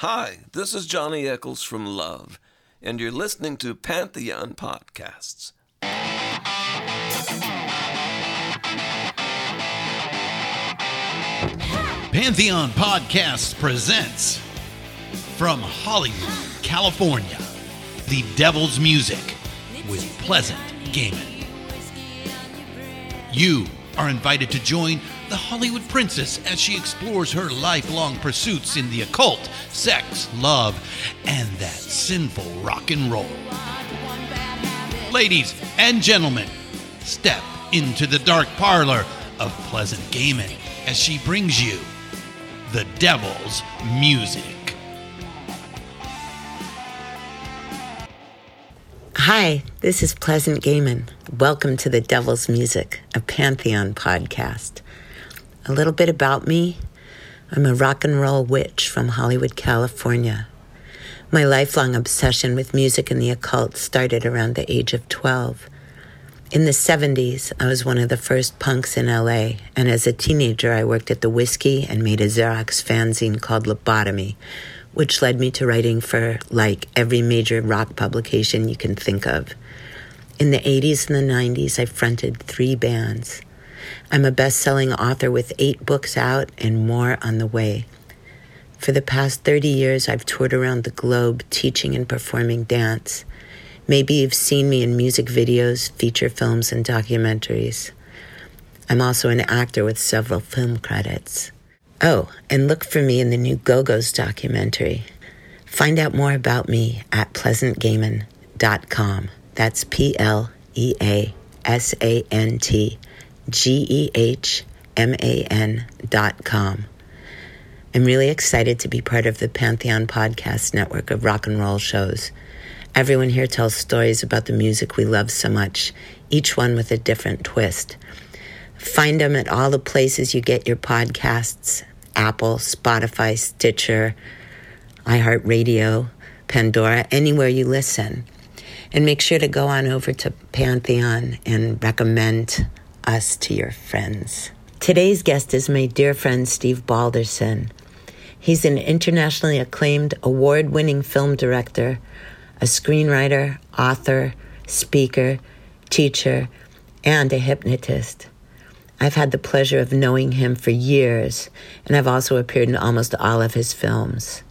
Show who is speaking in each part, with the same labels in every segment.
Speaker 1: Hi, this is Johnny Echols from Love, and you're listening to Pantheon Podcasts.
Speaker 2: Pantheon Podcasts presents from Hollywood, California, The Devil's Music with Pleasant Gehman. You are invited to join the Hollywood princess as she explores her lifelong pursuits in the occult, sex, love, and that sinful rock and roll. Ladies and gentlemen, step into the dark parlor of Pleasant Gehman as she brings you the devil's music.
Speaker 3: Hi, this is Pleasant Gehman. Welcome to the Devil's Music, a Pantheon podcast. A little bit about me I'm a rock and roll witch from Hollywood, California. My lifelong obsession with music and the occult started around the age of 12. In the 70s, I was one of the first punks in LA, and as a teenager, I worked at the Whisky and made a Xerox fanzine called Lobotomy, which led me to writing for like every major rock publication you can think of. In the 80s and the 90s, I fronted three bands. I'm a best selling author with eight books out and more on the way. For the past 30 years, I've toured around the globe teaching and performing dance. Maybe you've seen me in music videos, feature films, and documentaries. I'm also an actor with several film credits. Oh, and look for me in the new Go Go's documentary. Find out more about me at pleasantgehman.com. That's P L E A S A N T G E H M A N dot com. I'm really excited to be part of the Pantheon Podcast Network of rock and roll shows. Everyone here tells stories about the music we love so much, each one with a different twist. Find them at all the places you get your podcasts Apple, Spotify, Stitcher, iHeartRadio, Pandora, anywhere you listen. And make sure to go on over to Pantheon and recommend us to your friends. Today's guest is my dear friend Steve Balderson. He's an internationally acclaimed award winning film director a screenwriter, author, speaker, teacher, and a hypnotist. I've had the pleasure of knowing him for years, and I've also appeared in almost all of his films.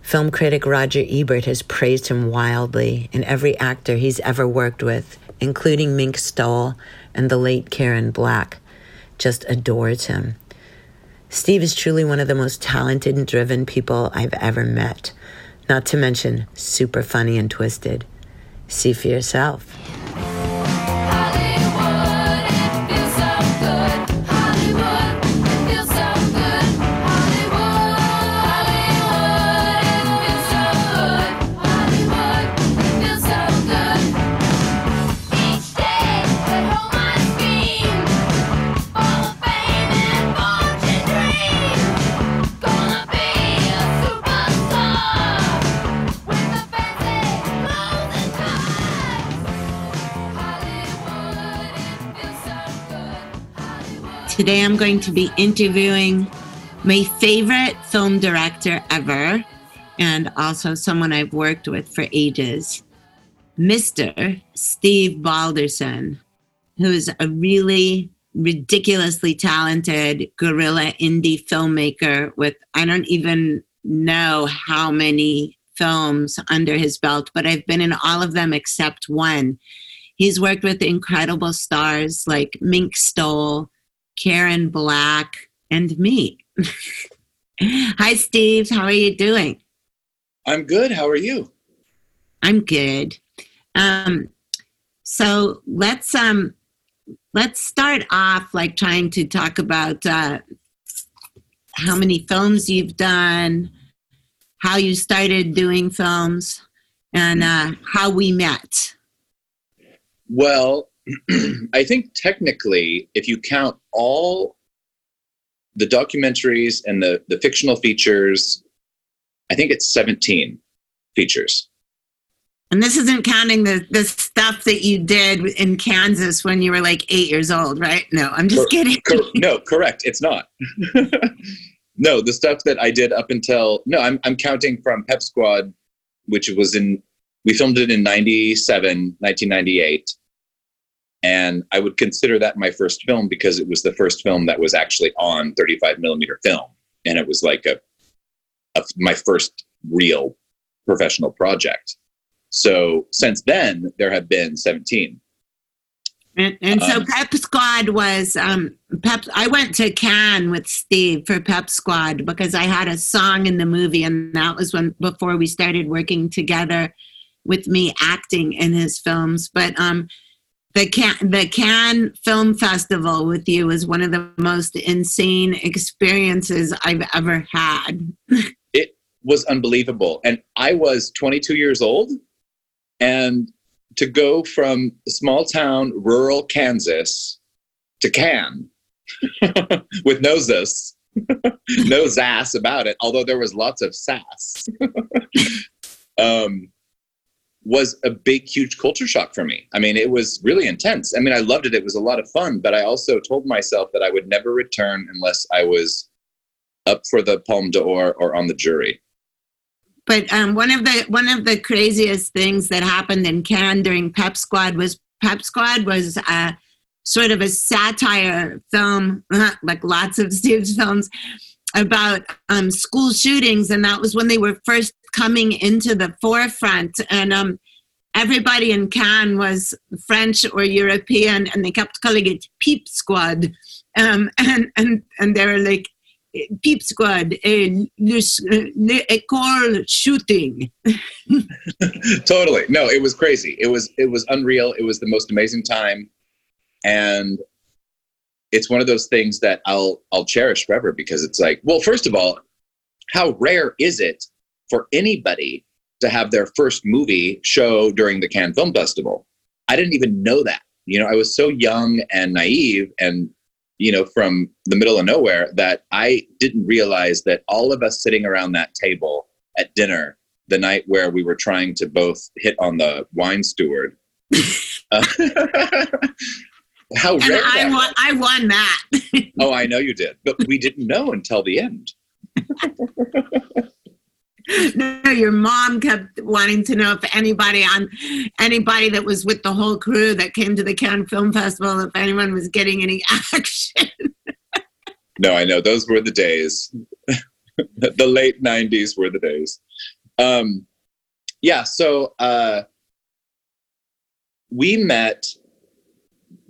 Speaker 3: Film critic Roger Ebert has praised him wildly, and every actor he's ever worked with, including Mink Stole and the late Karen Black, just adores him. Steve is truly one of the most talented and driven people I've ever met not to mention super funny and twisted. See for yourself. Today I'm going to be interviewing my favorite film director ever and also someone I've worked with for ages, Mr. Steve Balderson, who's a really ridiculously talented guerrilla indie filmmaker with I don't even know how many films under his belt, but I've been in all of them except one. He's worked with incredible stars like Mink Stole, Karen Black, and me. Hi, Steve. How are you doing?
Speaker 4: I'm good. How are you?
Speaker 3: I'm good. Um, so let's um, let's start off like trying to talk about uh, how many films you've done, how you started doing films, and uh, how we met.
Speaker 4: Well, I think technically, if you count all the documentaries and the, the fictional features, I think it's 17 features.
Speaker 3: And this isn't counting the, the stuff that you did in Kansas when you were like eight years old, right? No, I'm just
Speaker 4: Cor-
Speaker 3: kidding.
Speaker 4: Cor- no, correct. It's not. no, the stuff that I did up until no, I'm I'm counting from Pep Squad, which was in we filmed it in 97, 1998. And I would consider that my first film because it was the first film that was actually on 35 millimeter film. And it was like a, a my first real professional project. So since then, there have been 17.
Speaker 5: And, and so um, Pep Squad was um, Pep. I went to Cannes with Steve for Pep Squad because I had a song in the movie, and that was when before we started working together with me acting in his films. But um, the Can the Film Festival with you was one of the most insane experiences I've ever had.
Speaker 4: it was unbelievable, and I was 22 years old, and to go from small town rural Kansas to Cannes with no zis, no sass about it, although there was lots of sass, um, was a big, huge culture shock for me. I mean, it was really intense. I mean, I loved it. It was a lot of fun, but I also told myself that I would never return unless I was up for the Palme d'Or or on the jury
Speaker 5: but um, one of the one of the craziest things that happened in Cannes during Pep Squad was Pep Squad was uh, sort of a satire film, like lots of Steve's films, about um, school shootings, and that was when they were first coming into the forefront. And um, everybody in Cannes was French or European, and they kept calling it Peep Squad. Um, and and and they were like Peep Squad, l'école shooting.
Speaker 4: totally. No, it was crazy. It was it was unreal. It was the most amazing time, and it's one of those things that I'll I'll cherish forever because it's like, well, first of all, how rare is it for anybody to have their first movie show during the Cannes Film Festival? I didn't even know that. You know, I was so young and naive and you know, from the middle of nowhere that I didn't realize that all of us sitting around that table at dinner the night where we were trying to both hit on the wine steward. uh, how rare
Speaker 5: I won, I won that.
Speaker 4: oh, I know you did, but we didn't know until the end.
Speaker 5: no, your mom kept wanting to know if anybody on anybody that was with the whole crew that came to the Cannes Film Festival, if anyone was getting any action.
Speaker 4: no, I know those were the days. the late '90s were the days. Um, yeah, so uh, we met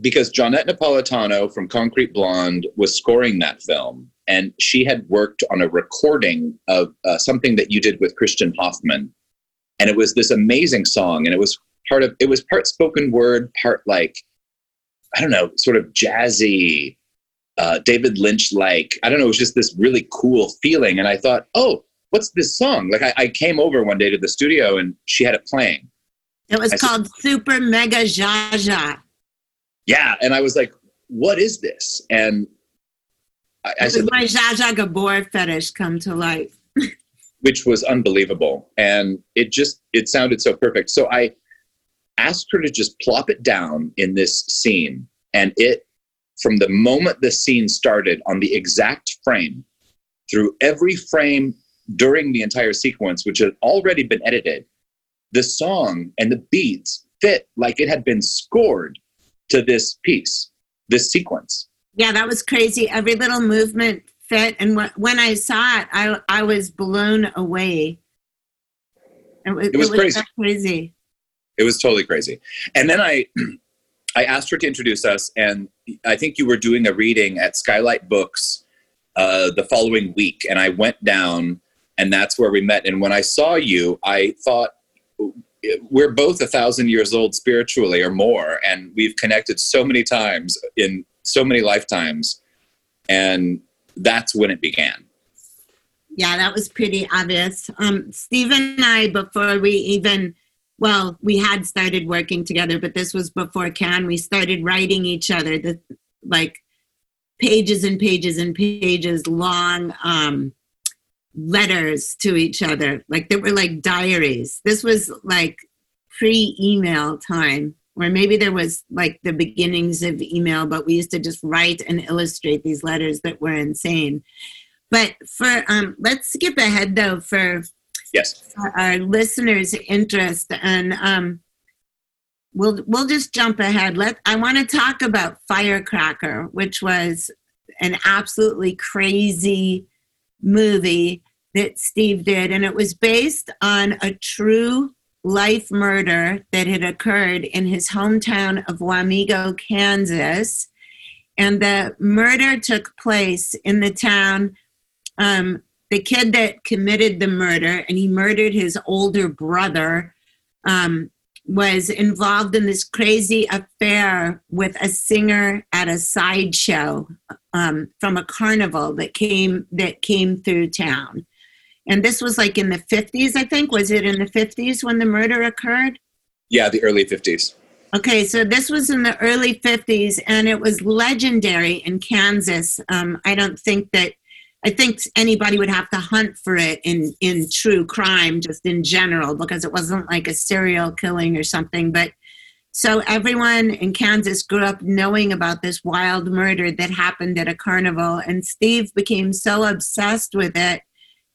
Speaker 4: because Johnette Napolitano from Concrete Blonde was scoring that film and she had worked on a recording of uh, something that you did with Christian Hoffman, and it was this amazing song, and it was part of it was part spoken word, part like I don't know, sort of jazzy, uh, David Lynch like. I don't know, it was just this really cool feeling, and I thought, oh, what's this song? Like I, I came over one day to the studio, and she had it playing.
Speaker 5: It was I called said, Super Mega Jaja.
Speaker 4: Yeah, and I was like, what is this? And
Speaker 5: I, I said, my Zsa Gabor fetish come to life.
Speaker 4: which was unbelievable. And it just, it sounded so perfect. So I asked her to just plop it down in this scene. And it, from the moment the scene started on the exact frame, through every frame during the entire sequence, which had already been edited, the song and the beats fit like it had been scored to this piece, this sequence.
Speaker 5: Yeah, that was crazy. Every little movement fit, and when I saw it, I I was blown away.
Speaker 4: It, it, it was, crazy.
Speaker 5: crazy.
Speaker 4: It was totally crazy. And then I I asked her to introduce us, and I think you were doing a reading at Skylight Books uh, the following week, and I went down, and that's where we met. And when I saw you, I thought we're both a thousand years old spiritually or more, and we've connected so many times in so many lifetimes. And that's when it began.
Speaker 5: Yeah, that was pretty obvious. Um, Steve and I, before we even, well, we had started working together, but this was before Cannes. We started writing each other the like pages and pages and pages long um, letters to each other. Like they were like diaries. This was like pre-email time or maybe there was like the beginnings of email, but we used to just write and illustrate these letters that were insane. But for um, let's skip ahead though for
Speaker 4: yes
Speaker 5: our listeners' interest, and um, we'll we'll just jump ahead. Let I want to talk about Firecracker, which was an absolutely crazy movie that Steve did, and it was based on a true life murder that had occurred in his hometown of Wamego, Kansas. And the murder took place in the town. Um, the kid that committed the murder, and he murdered his older brother, um, was involved in this crazy affair with a singer at a sideshow um, from a carnival that came that came through town. And this was like in the 50s, I think. Was it in the 50s when the murder occurred?
Speaker 4: Yeah, the early 50s.
Speaker 5: Okay, so this was in the early 50s and it was legendary in Kansas. Um, I don't think that, I think anybody would have to hunt for it in, in true crime, just in general, because it wasn't like a serial killing or something. But so everyone in Kansas grew up knowing about this wild murder that happened at a carnival. And Steve became so obsessed with it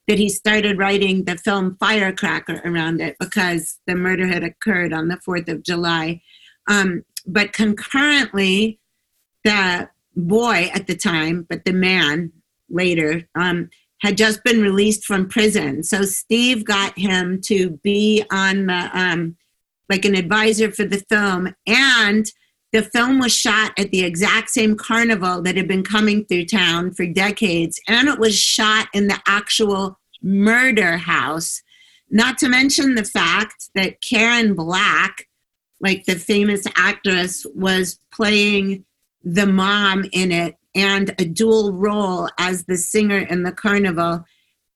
Speaker 5: that he started writing the film Firecracker around it because the murder had occurred on the 4th of July. Um, but concurrently, the boy at the time, but the man later, um, had just been released from prison. So Steve got him to be on the, um, like an advisor for the film. And the film was shot at the exact same carnival that had been coming through town for decades, and it was shot in the actual murder house. Not to mention the fact that Karen Black, like the famous actress, was playing the mom in it and a dual role as the singer in the carnival.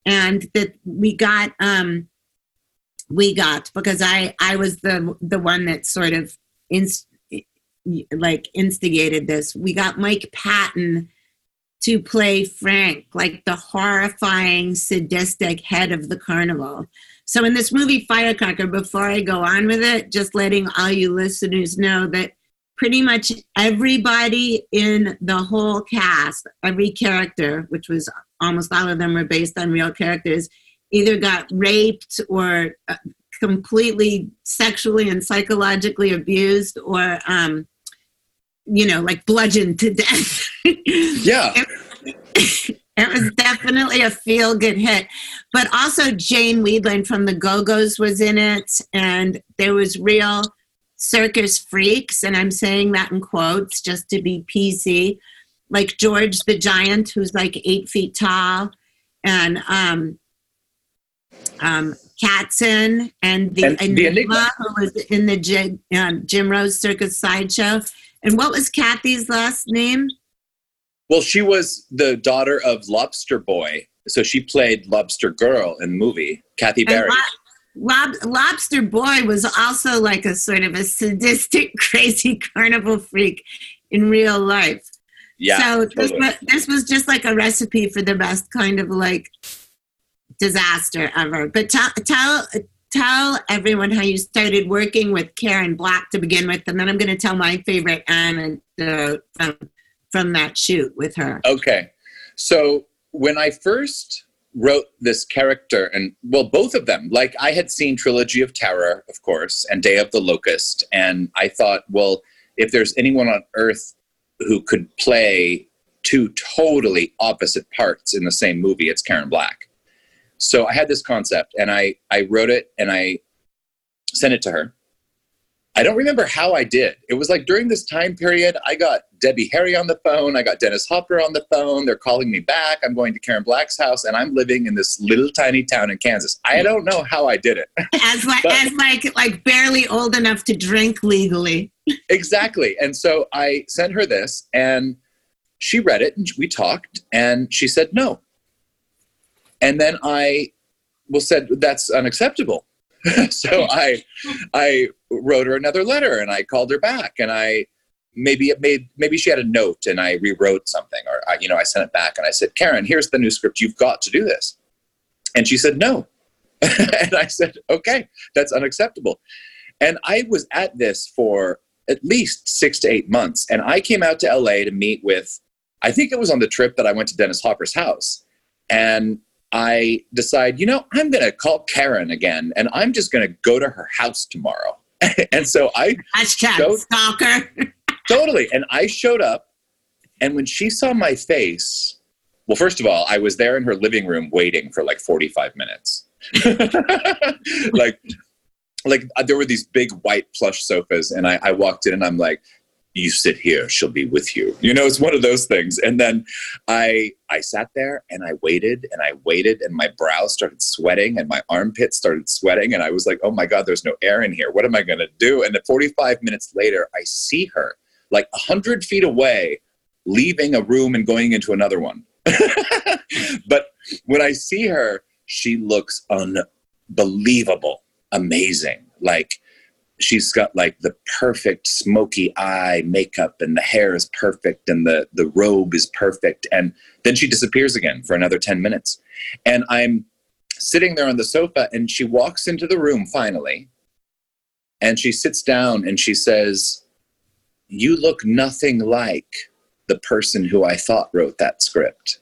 Speaker 5: And that we got, um, we got because I I was the the one that sort of inst- like instigated this. We got Mike Patton to play Frank, like the horrifying, sadistic head of the carnival. So, in this movie, Firecracker, before I go on with it, just letting all you listeners know that pretty much everybody in the whole cast, every character, which was almost all of them were based on real characters, either got raped or uh, completely sexually and psychologically abused or um, you know, like bludgeoned to death.
Speaker 4: yeah.
Speaker 5: It, it, was definitely a feel good hit. But also, Jane Wiedlin from the Go Go's was in it, and there was real circus freaks, and I'm saying that in quotes just to be PC, like George the Giant, who's like eight feet tall, and um, um, Katzen, and the,
Speaker 4: and the Enigma,
Speaker 5: who was in the Jim, um, Jim Rose Circus Sideshow. And what was Kathy's last name?
Speaker 4: Well, she was the daughter of Lobster Boy. So she played Lobster Girl in the movie, Kathy Barry.
Speaker 5: Lob, Lobster Boy was also like a sort of a sadistic, crazy carnival freak in real life.
Speaker 4: Yeah.
Speaker 5: So this, was, this was just like a recipe for the best kind of like disaster ever. But tell, tell tell everyone how you started working with Karen Black to begin with, and then I'm going to tell my favorite anecdote from, from that shoot with her.
Speaker 4: Okay. So when I first wrote this character, and well, both of them, like I had seen Trilogy of Terror, of course, and Day of the Locust, and I thought, well, if there's anyone on earth who could play two totally opposite parts in the same movie, it's Karen Black. So I had this concept and I, I wrote it and I sent it to her. I don't remember how I did. It was like during this time period, I got Debbie Harry on the phone. I got Dennis Hopper on the phone. They're calling me back. I'm going to Karen Black's house and I'm living in this little tiny town in Kansas. I hmm. don't know how I did it.
Speaker 5: As like, but, as like, like barely old enough to drink legally.
Speaker 4: exactly. And so I sent her this and she read it and we talked and she said no. And then I well said that's unacceptable. so I I wrote her another letter and I called her back and I maybe it made maybe she had a note and I rewrote something or I, you know I sent it back and I said Karen here's the new script. You've got to do this. And she said no. And I said okay that's unacceptable. And I was at this for at least six to eight months and I came out to LA to meet with I think it was on the trip that I went to Dennis Hopper's house. And I decide, you know, I'm going to call Karen again and I'm just going to go to her house tomorrow. and so I
Speaker 5: Hashtag
Speaker 4: showed-
Speaker 5: stalker.
Speaker 4: totally. And I showed up, and when she saw my face, well, first of all, I was there in her living room waiting for like 45 minutes. like, like uh, there were these big white plush sofas, and I, I walked in, and I'm like, "You sit here; she'll be with you." You know, it's one of those things. And then I I sat there and I waited and I waited, and my brow started sweating, and my armpits started sweating, and I was like, "Oh my god, there's no air in here. What am I going to do?" And then 45 minutes later, I see her like hundred feet away, leaving a room and going into another one. but when I see her, she looks unbelievable, amazing. Like she's got like the perfect smoky eye makeup and the hair is perfect and the the robe is perfect and then she disappears again for another 10 minutes. And I'm sitting there on the sofa and she walks into the room finally and she sits down and she says, "You look nothing like the person who I thought wrote that script."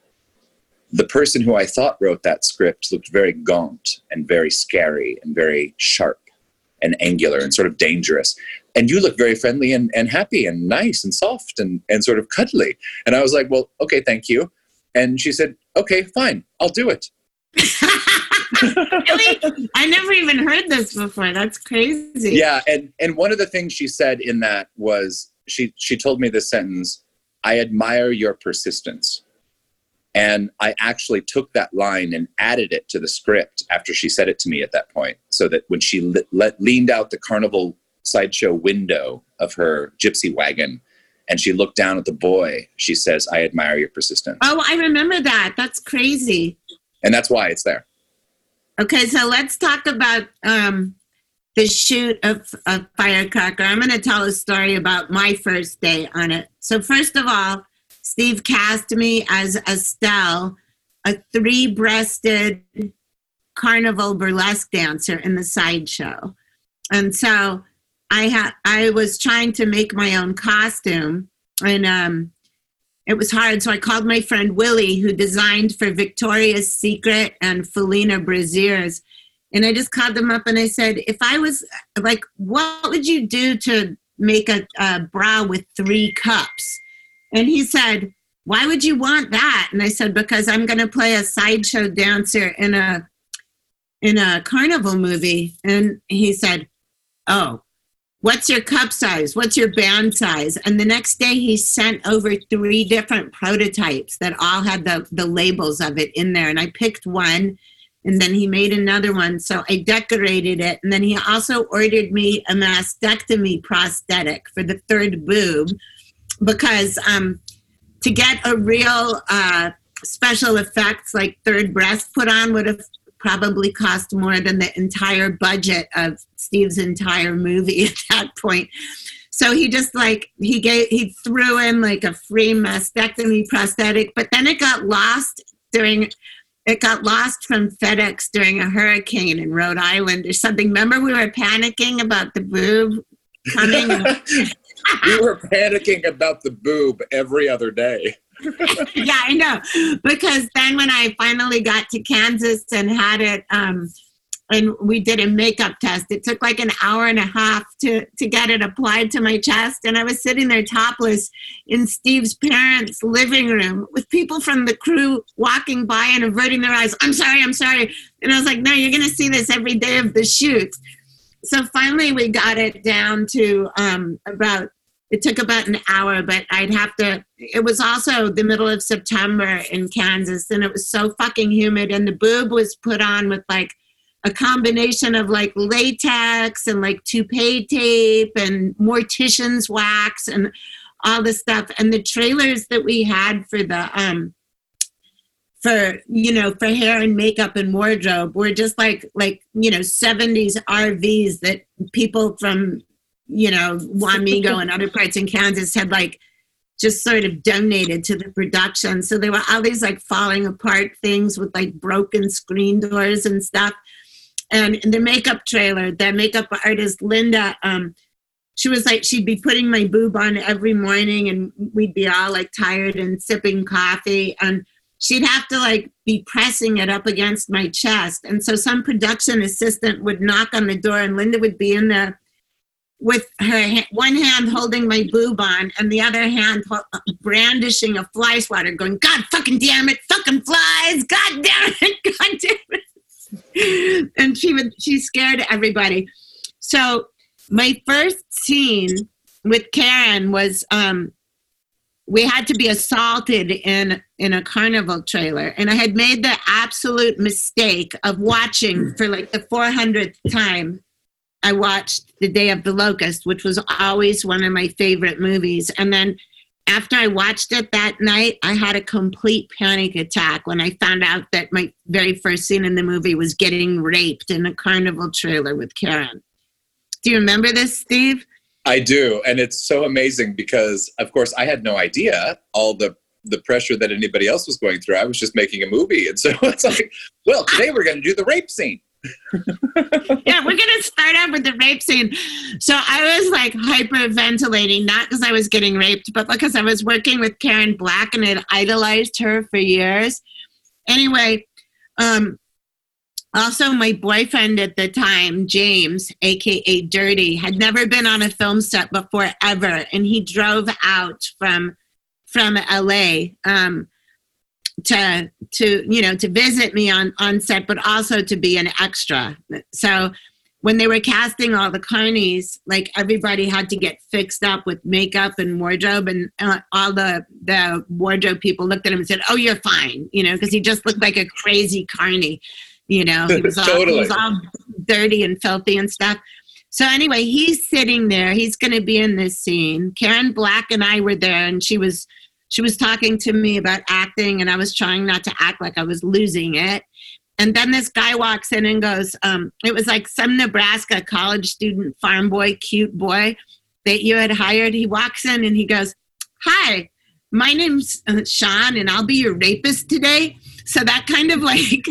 Speaker 4: the person who I thought wrote that script looked very gaunt and very scary and very sharp and angular and sort of dangerous. And you look very friendly and, and happy and nice and soft and, and sort of cuddly. And I was like, well, okay, thank you. And she said, okay, fine, I'll do it.
Speaker 5: really? I never even heard this before. That's crazy.
Speaker 4: Yeah. And, and one of the things she said in that was she, she told me this sentence I admire your persistence. And I actually took that line and added it to the script after she said it to me at that point, so that when she le- le- leaned out the carnival sideshow window of her gypsy wagon and she looked down at the boy, she says, I admire your persistence.
Speaker 5: Oh, I remember that. That's crazy.
Speaker 4: And that's why it's there.
Speaker 5: Okay, so let's talk about um, the shoot of, of Firecracker. I'm going to tell a story about my first day on it. So, first of all, Steve cast me as Estelle, a three breasted carnival burlesque dancer in the sideshow. And so I had I was trying to make my own costume and um it was hard. So I called my friend Willie, who designed for Victoria's Secret and Felina Braziers. And I just called them up and I said, if I was like, what would you do to make a, a bra with three cups? And he said, why would you want that? And I said, because I'm going to play a sideshow dancer in a in a carnival movie. And he said, oh, what's your cup size? What's your band size? And the next day he sent over three different prototypes that all had the, the labels of it in there. And I picked one and then he made another one. So I decorated it. And then he also ordered me a mastectomy prosthetic for the third boob because um, to get a real uh, special effects like third breast put on would have probably cost more than the entire budget of Steve's entire movie at that point. So he just like he gave he threw in like a free mastectomy prosthetic, but then it got lost during it got lost from FedEx during a hurricane in Rhode Island or something. Remember we were panicking about the boob coming.
Speaker 4: we were panicking about the boob every other day.
Speaker 5: yeah, I know. Because then when I finally got to Kansas and had it, um, and we did a makeup test, it took like an hour and a half to, to get it applied to my chest. And I was sitting there topless in Steve's parents' living room with people from the crew walking by and averting their eyes. I'm sorry, I'm sorry. And I was like, no, you're going to see this every day of the shoot. So finally, we got it down to um, about it took about an hour, but I'd have to. It was also the middle of September in Kansas, and it was so fucking humid. And the boob was put on with like a combination of like latex and like toupee tape and mortician's wax and all this stuff. And the trailers that we had for the um for you know for hair and makeup and wardrobe were just like like you know 70s RVs that people from you know, Wamego and other parts in Kansas had like just sort of donated to the production. So there were all these like falling apart things with like broken screen doors and stuff. And in the makeup trailer, the makeup artist Linda, um, she was like she'd be putting my boob on every morning and we'd be all like tired and sipping coffee. And she'd have to like be pressing it up against my chest. And so some production assistant would knock on the door and Linda would be in there with her ha- one hand holding my boob on and the other hand ho- brandishing a fly swatter going, God fucking damn it, fucking flies, God damn it, God damn it. and she would, she scared everybody. So my first scene with Karen was, um, we had to be assaulted in in a carnival trailer and i had made the absolute mistake of watching for like the 400th time i watched the day of the locust which was always one of my favorite movies. And then after i watched it that night i had a complete panic attack when i found out that my very first scene in the movie was getting raped in a carnival trailer with karen. Do you remember this steve?
Speaker 4: I do, and it's so amazing because, of course, I had no idea all the the pressure that anybody else was going through. I was just making a movie, and so it's like, well, today we're going to do the rape scene.
Speaker 5: Yeah, we're gonna start out with the rape scene. So I was like hyperventilating, not because I was getting raped, but because I was working with Karen Black and had idolized her for years. Anyway, um, also, my boyfriend at the time, James, aka Dirty, had never been on a film set before ever, and he drove out from from LA um, to to you know to visit me on on set, but also to be an extra. So when they were casting all the carnies, like everybody had to get fixed up with makeup and wardrobe, and uh, all the the wardrobe people looked at him and said, "Oh, you're fine," you know, because he just looked like a crazy carny. You know, he was, all,
Speaker 4: Totally.
Speaker 5: he was all dirty and filthy and stuff. So anyway, he's sitting there. He's going to be in this scene. Karen Black and I were there, and she was she was talking to me about acting, and I was trying not to act like I was losing it. And then this guy walks in and goes, um, "It was like some Nebraska college student, farm boy, cute boy that you had hired." He walks in and he goes, "Hi, my name's uh, Sean, and I'll be your rapist today." So that kind of like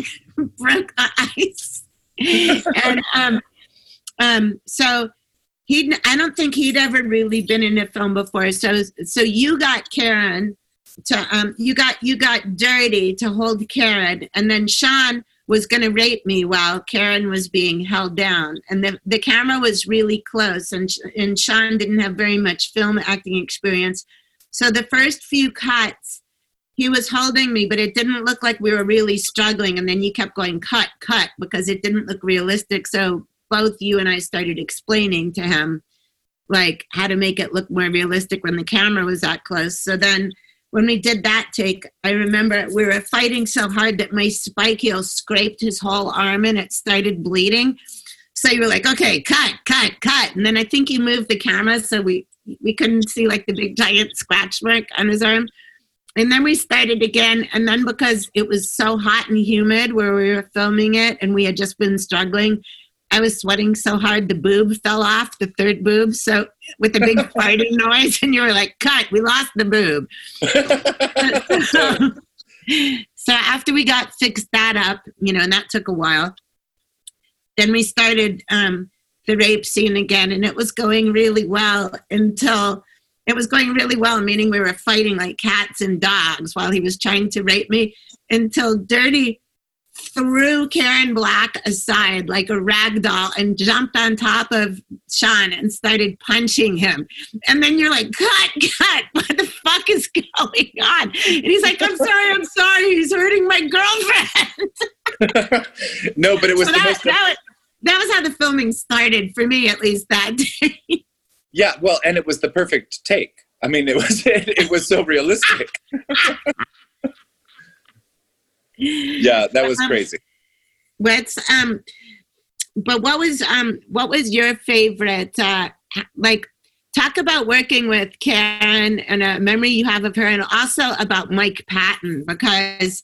Speaker 5: broke the ice. and um, um, so he, I don't think he'd ever really been in a film before. So, so you got Karen to, um, you got you got Dirty to hold Karen, and then Sean was going to rape me while Karen was being held down, and the the camera was really close, and and Sean didn't have very much film acting experience. So the first few cuts, he was holding me, but it didn't look like we were really struggling. And then you kept going, cut, cut, because it didn't look realistic. So both you and I started explaining to him, like, how to make it look more realistic when the camera was that close. So then when we did that take, I remember we were fighting so hard that my spike heel scraped his whole arm and it started bleeding. So you were like, okay, cut, cut, cut. And then I think you moved the camera so we, we couldn't see like the big giant scratch mark on his arm and then we started again and then because it was so hot and humid where we were filming it and we had just been struggling i was sweating so hard the boob fell off the third boob. So with a big farting noise and you were like cut we lost the boob. So after we got fixed that up you know and that took a while then we started um, the rape scene again and it was going really well until it was going really well, meaning we were fighting like cats and dogs while he was trying to rape me until Dirty threw Karen Black aside like a rag doll and jumped on top of Sean and started punching him. And then you're like, cut, cut, what the fuck is going on? And he's like, I'm sorry, I'm sorry, he's hurting my girlfriend.
Speaker 4: no, but it was
Speaker 5: so
Speaker 4: the
Speaker 5: that,
Speaker 4: most.
Speaker 5: that, was, that was how the filming started for me, at least that day.
Speaker 4: Yeah, well, and it was the perfect take. I mean, it was it, it was so realistic. Yeah, that was
Speaker 5: Um,
Speaker 4: crazy.
Speaker 5: What's um, but what was um, what was your favorite? Uh, like, talk about working with Karen and a memory you have of her, and also about Mike Patton because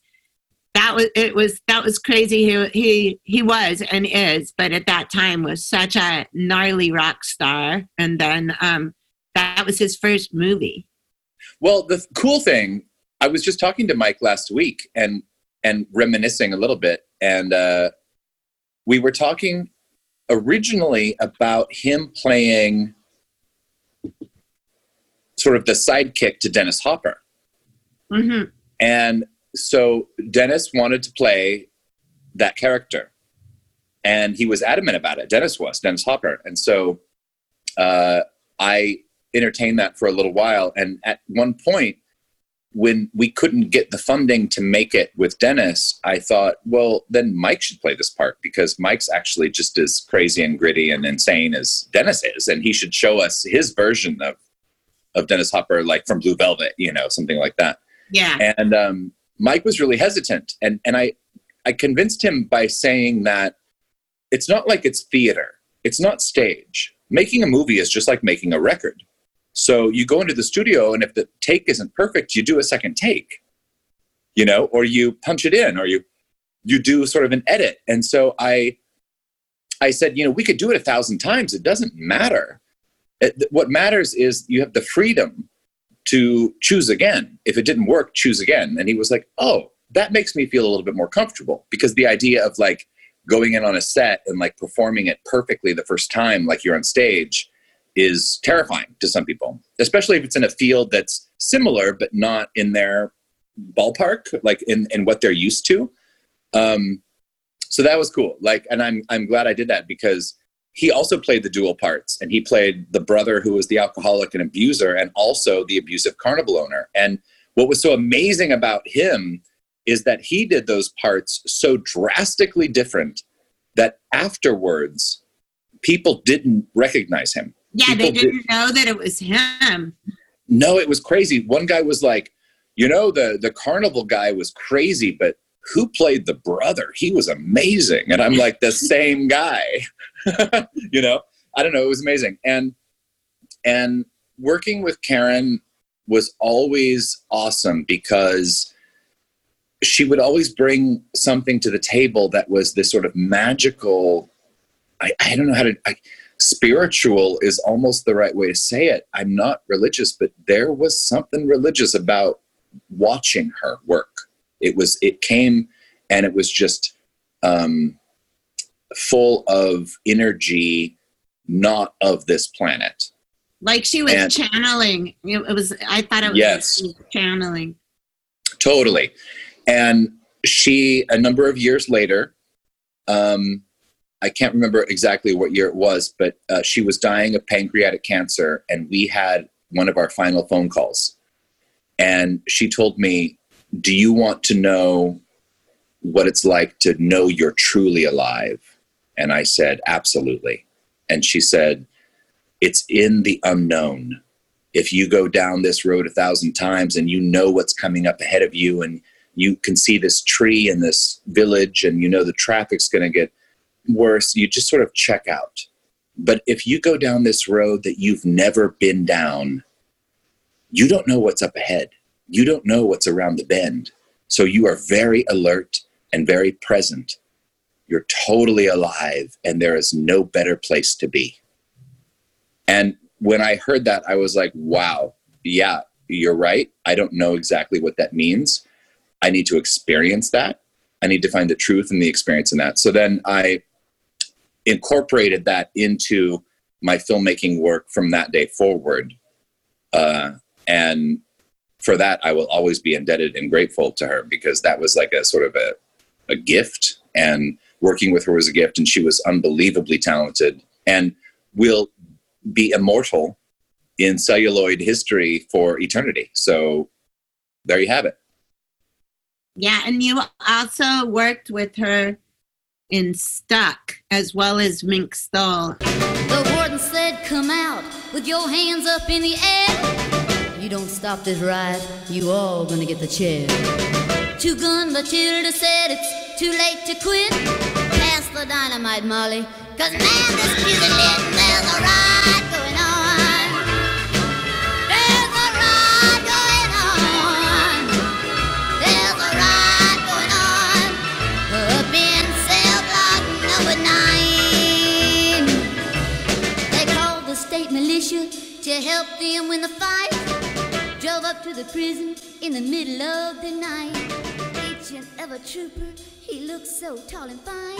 Speaker 5: that was it was that was crazy. He he he was and is, but at that time was such a gnarly rock star, and then um, that was his first movie.
Speaker 4: Well, the cool thing, I was just talking to Mike last week and and reminiscing a little bit, and uh, we were talking originally about him playing sort of the sidekick to Dennis Hopper.
Speaker 5: hmm
Speaker 4: And so Dennis wanted to play that character, and he was adamant about it. Dennis was Dennis Hopper, and so uh, I entertained that for a little while. And at one point, when we couldn't get the funding to make it with Dennis, I thought, well, then Mike should play this part because Mike's actually just as crazy and gritty and insane as Dennis is, and he should show us his version of of Dennis Hopper, like from Blue Velvet, you know, something like that.
Speaker 5: Yeah.
Speaker 4: And um, Mike was really hesitant, and and I I convinced him by saying that it's not like it's theater, it's not stage. Making a movie is just like making a record so you go into the studio, and if the take isn't perfect, you do a second take, you know, or you punch it in, or you you do sort of an edit. And so I I said, you know, we could do it a thousand times. It doesn't matter. It, what matters is you have the freedom to choose again. If it didn't work, choose again. And he was like, oh, that makes me feel a little bit more comfortable because the idea of like going in on a set and like performing it perfectly the first time, like you're on stage, is terrifying to some people, especially if it's in a field that's similar but not in their ballpark, like in, in what they're used to. Um, so that was cool. Like, and I'm I'm glad I did that because he also played the dual parts, and he played the brother who was the alcoholic and abuser, and also the abusive carnival owner. And what was so amazing about him is that he did those parts so drastically different that afterwards people didn't recognize him
Speaker 5: yeah, they didn't did, know that it was him.
Speaker 4: No, it was crazy. One guy was like, you know, the the carnival guy was crazy, but who played the brother? He was amazing. And I'm like, the same guy. you know, I don't know. It was amazing. And and working with Karen was always awesome because she would always bring something to the table that was this sort of magical. I, I don't know how to. I, spiritual is almost the right way to say it. I'm not religious, but there was something religious about watching her work. It was, it came and it was just um, full of energy, not of this planet.
Speaker 5: Like she was and, channeling. It was, I thought it was
Speaker 4: yes.
Speaker 5: channeling.
Speaker 4: Totally. And she, a number of years later, um, I can't remember exactly what year it was, but uh, she was dying of pancreatic cancer, and we had one of our final phone calls. And she told me, Do you want to know what it's like to know you're truly alive? And I said, Absolutely. And she said, It's in the unknown. If you go down this road a thousand times and you know what's coming up ahead of you, and you can see this tree in this village, and you know the traffic's going to get worse, you just sort of check out. But if you go down this road that you've never been down, you don't know what's up ahead. You don't know what's around the bend. So you are very alert and very present. You're totally alive, and there is no better place to be. And when I heard that, I was like, wow, yeah, you're right. I don't know exactly what that means. I need to experience that. I need to find the truth and the experience in that. So then I incorporated that into my filmmaking work from that day forward. Uh, and for that, I will always be indebted and grateful to her because that was like a sort of a, a gift. And working with her was a gift. And she was unbelievably talented and will be immortal in celluloid history for eternity. So there you have it.
Speaker 5: Yeah. And you also worked with her in Stuck, as well as Mink Stole.
Speaker 6: The warden said, Come out with your hands up in the air. You don't stop this ride, you all gonna get the chair. Two Gun Matilda said it's too late to quit. Pass the dynamite, Molly, cause man, this music lit, there's a ride to help them win the fight. Drove up to the prison in the middle of the night. Each and every trooper, he looked so tall and fine.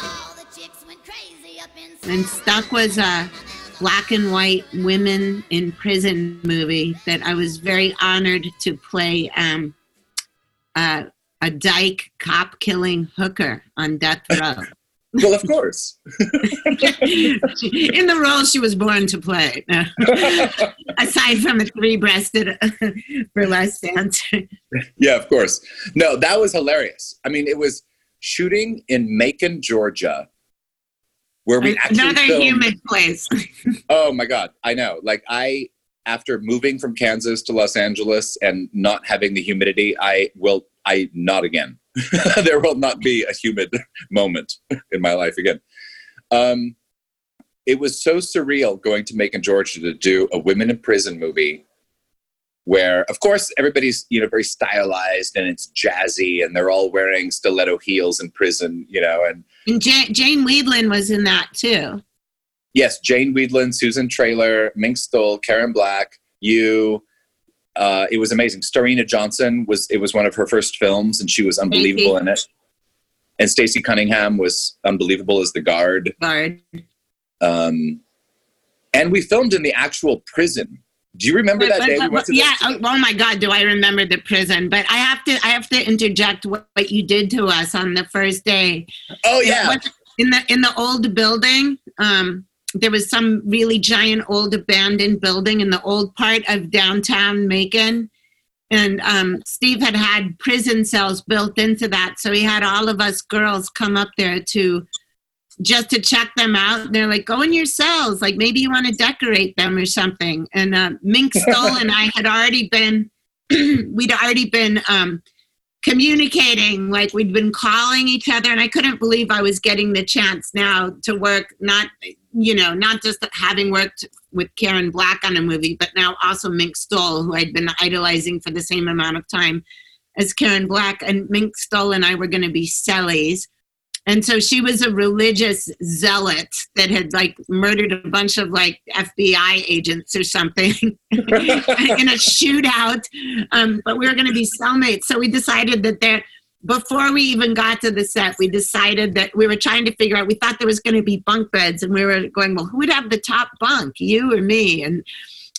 Speaker 6: All the chicks went crazy up inside.
Speaker 5: And Stuck was a black and white women in prison movie that I was very honored to play um, uh, a dyke cop killing hooker on death row.
Speaker 4: well, of course.
Speaker 5: in the role she was born to play, aside from a three-breasted uh, burlesque dancer.
Speaker 4: Yeah, of course. No, that was hilarious. I mean, it was shooting in Macon, Georgia, where we actually
Speaker 5: another
Speaker 4: filmed,
Speaker 5: humid place.
Speaker 4: Oh my god, I know. Like I after moving from Kansas to Los Angeles and not having the humidity, I will I not again. there will not be a humid moment in my life again. Um, it was so surreal going to Macon, Georgia to do a women in prison movie where of course everybody's you know very stylized and it's jazzy and they're all wearing stiletto heels in prison you know and,
Speaker 5: and Jane, Jane Wiedlin was in that too
Speaker 4: yes jane Wiedlin, susan traylor mink stole karen black you uh, it was amazing starina johnson was it was one of her first films and she was unbelievable in it and stacey cunningham was unbelievable as the guard
Speaker 5: guard
Speaker 4: um, and we filmed in the actual prison do you remember but, that day? But,
Speaker 5: we yeah. Oh, oh, my God, do I remember the prison? But I have to, I have to interject what, what you did to us on the first day.
Speaker 4: Oh yeah.
Speaker 5: In the in the old building, um, there was some really giant old abandoned building in the old part of downtown Macon, and um, Steve had had prison cells built into that, so he had all of us girls come up there to just to check them out. And They're like, go in your cells. Like maybe you want to decorate them or something. And uh, Mink Stole and I had already been, we'd already been um, communicating. Like we'd been calling each other, and I couldn't believe I was getting the chance now to work. Not, you know, not just having worked with Karen Black on a movie, but now also Mink Stole, who I'd been idolizing for the same amount of time as Karen Black. And Mink Stole and I were going to be cellies and so she was a religious zealot that had like murdered a bunch of like FBI agents or something in a shootout. Um, but we were going to be cellmates. So we decided that there, before we even got to the set, we decided that we were trying to figure out, we thought there was going to be bunk beds. And we were going, well, who would have the top bunk, you or me? And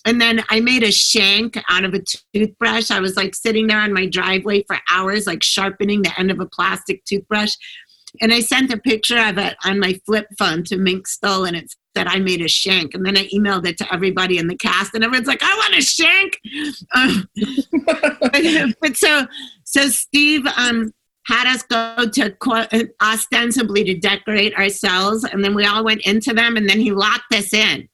Speaker 5: and then I made a shank out of a toothbrush. I was like sitting there on my driveway for hours, like sharpening the end of a plastic toothbrush and I sent a picture of it on my flip phone to Mink Stole, and it said I made a shank. And then I emailed it to everybody in the cast, and everyone's like, "I want a shank." Um, but, but, so, so Steve um, had us go to ostensibly to decorate ourselves, and then we all went into them, and then he locked us in.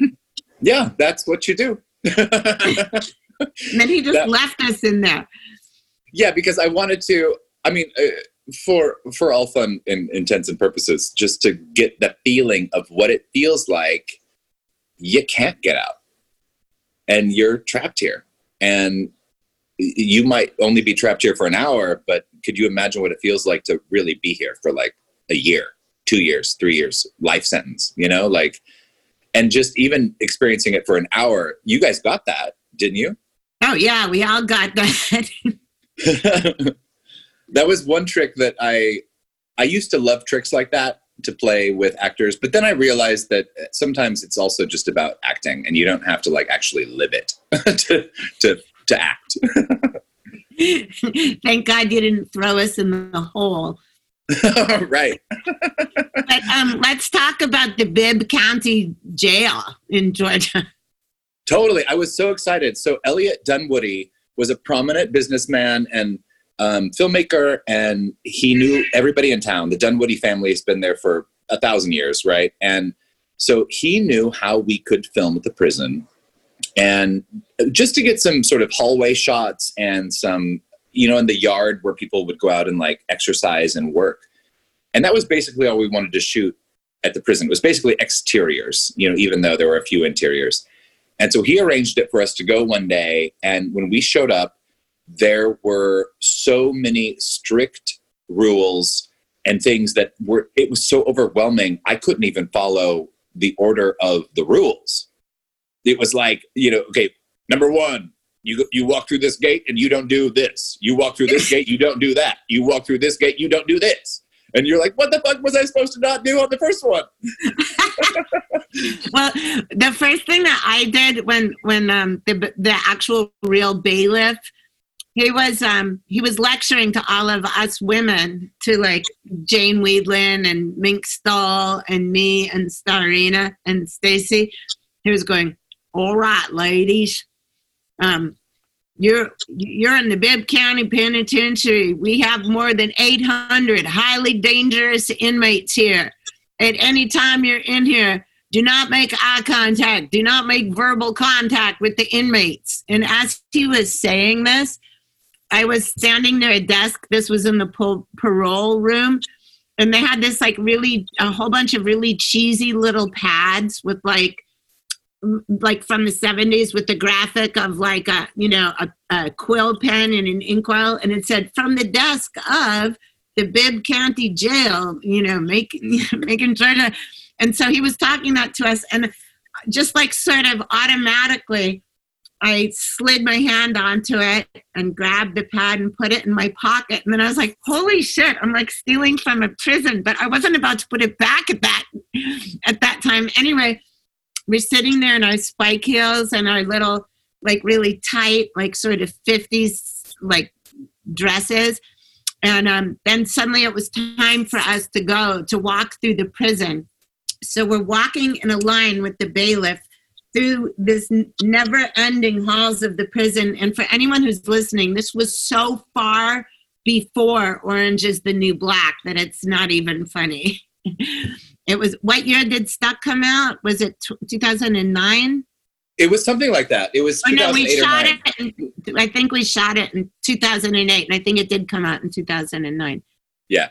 Speaker 4: yeah, that's what you do.
Speaker 5: and then he just that, left us in there.
Speaker 4: Yeah, because I wanted to. I mean. Uh, for for all fun and intents and purposes, just to get the feeling of what it feels like, you can't get out, and you're trapped here, and you might only be trapped here for an hour, but could you imagine what it feels like to really be here for like a year, two years, three years, life sentence? You know, like, and just even experiencing it for an hour, you guys got that, didn't you?
Speaker 5: Oh yeah, we all got that.
Speaker 4: that was one trick that I I used to love tricks like that to play with actors, but then I realized that sometimes it's also just about acting, and you don't have to like actually live it to to to act.
Speaker 5: Thank God you didn't throw us in the hole.
Speaker 4: right.
Speaker 5: but um, let's talk about the Bibb County Jail in Georgia.
Speaker 4: Totally. I was so excited. So Elliot Dunwoody was a prominent businessman and um, filmmaker, and he knew everybody in town. The Dunwoody family has been there for a thousand years, right? And so he knew how we could film at the prison, and just to get some sort of hallway shots and some, you know, in the yard where people would go out and like exercise and work. And that was basically all we wanted to shoot at the prison. It was basically exteriors, you know, even though there were a few interiors. And so he arranged it for us to go one day. And when we showed up, there were so many strict rules and things that were it was so overwhelming i couldn't even follow the order of the rules. It was like you know okay number one you you walk through this gate and you don't do this. You walk through this gate you don't do that. You walk through this gate you don't do this. And you're like what the fuck was i supposed to not do on the first one?
Speaker 5: Well the first thing that i did when when um the, the actual real bailiff he was um he was lecturing to all of us women to like Jane Wiedlin and Mink Stole and me and Starina and Stacy. He was going, "All right, ladies, um, you're you're in the Bibb County Penitentiary. We have more than 800 highly dangerous inmates here. At any time you're in here." Do not make eye contact. Do not make verbal contact with the inmates. And as he was saying this, I was standing near a desk. This was in the parole room. And they had this like really, a whole bunch of really cheesy little pads with like, like from the 70s with the graphic of like a, you know, a, a quill pen and an inkwell. And it said, from the desk of the Bibb County Jail, you know, making, making sure to, and so he was talking that to us. And just like sort of automatically, I slid my hand onto it and grabbed the pad and put it in my pocket. And then I was like, holy shit, I'm like stealing from a prison. But I wasn't about to put it back at that at that time. Anyway, we're sitting there in our spike heels and our little like really tight, like sort of 50s like dresses. And um, then suddenly it was time for us to go to walk through the prison. So we're walking in a line with the bailiff through this never ending halls of the prison. And for anyone who's listening, this was so far before Orange is the New Black that it's not even funny. it was, what year did Stuck come out? Was it 2009?
Speaker 4: It was something like that. It was.
Speaker 5: Oh, no, we shot it. In, I think we shot it in 2008, and I think it did come out in 2009.
Speaker 4: Yeah.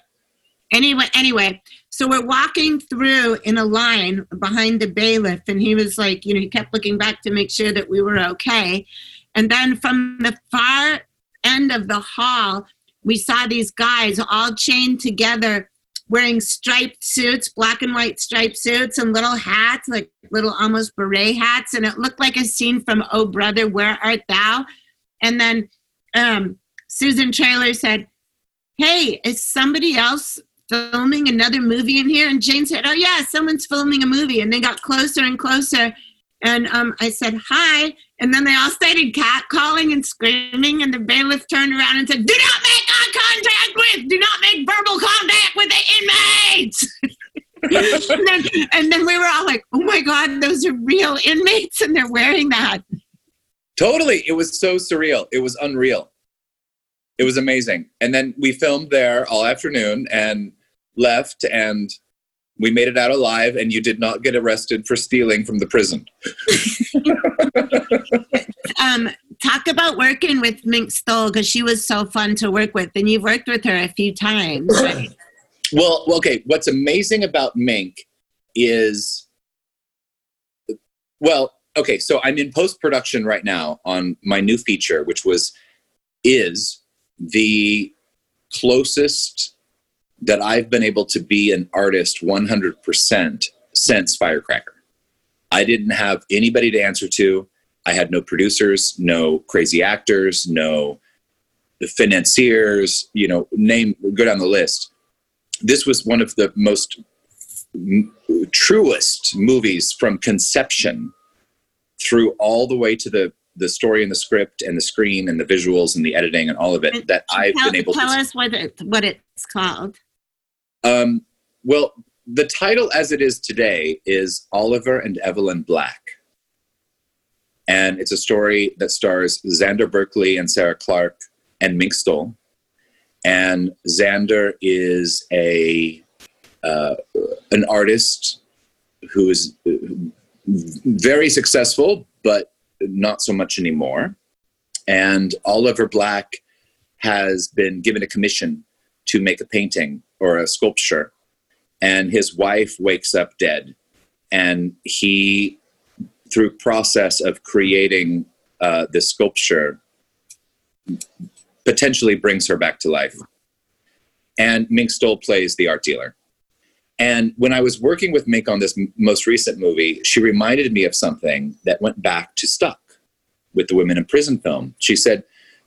Speaker 5: Anyway, anyway, so we're walking through in a line behind the bailiff, and he was like, you know, he kept looking back to make sure that we were okay. And then from the far end of the hall, we saw these guys all chained together wearing striped suits, black and white striped suits, and little hats, like little almost beret hats. And it looked like a scene from Oh Brother, Where Art Thou? And then um, Susan Traylor said, Hey, is somebody else filming another movie in here? And Jane said, Oh, yeah, someone's filming a movie. And they got closer and closer. And um, I said, Hi. And then they all started catcalling and screaming. And the bailiff turned around and said, Do not make eye contact with, do not make verbal contact with the inmates. and, then, and then we were all like, Oh my God, those are real inmates. And they're wearing that.
Speaker 4: Totally. It was so surreal. It was unreal. It was amazing. And then we filmed there all afternoon and left and we made it out alive and you did not get arrested for stealing from the prison.
Speaker 5: um, talk about working with Mink Stole because she was so fun to work with and you've worked with her a few times. Right?
Speaker 4: well, okay. What's amazing about Mink is, well, okay. So I'm in post production right now on my new feature, which was, is the closest that I've been able to be an artist 100% since Firecracker. I didn't have anybody to answer to. I had no producers, no crazy actors, no the financiers, you know, name, go down the list. This was one of the most truest movies from conception through all the way to the the story and the script and the screen and the visuals and the editing and all of it that I've
Speaker 5: tell,
Speaker 4: been able
Speaker 5: tell
Speaker 4: to
Speaker 5: tell us what it, what it's called.
Speaker 4: Um, well, the title as it is today is Oliver and Evelyn Black. And it's a story that stars Xander Berkeley and Sarah Clarke and Mink Stole. And Xander is a uh, an artist who is very successful, but not so much anymore. And Oliver Black has been given a commission to make a painting or a sculpture. And his wife wakes up dead. And he, through process of creating uh, this sculpture, potentially brings her back to life. And Mink Stole plays the art dealer. And when I was working with Mink on this m- most recent movie, she reminded me of something that went back to Stuck with the Women in Prison film. She said,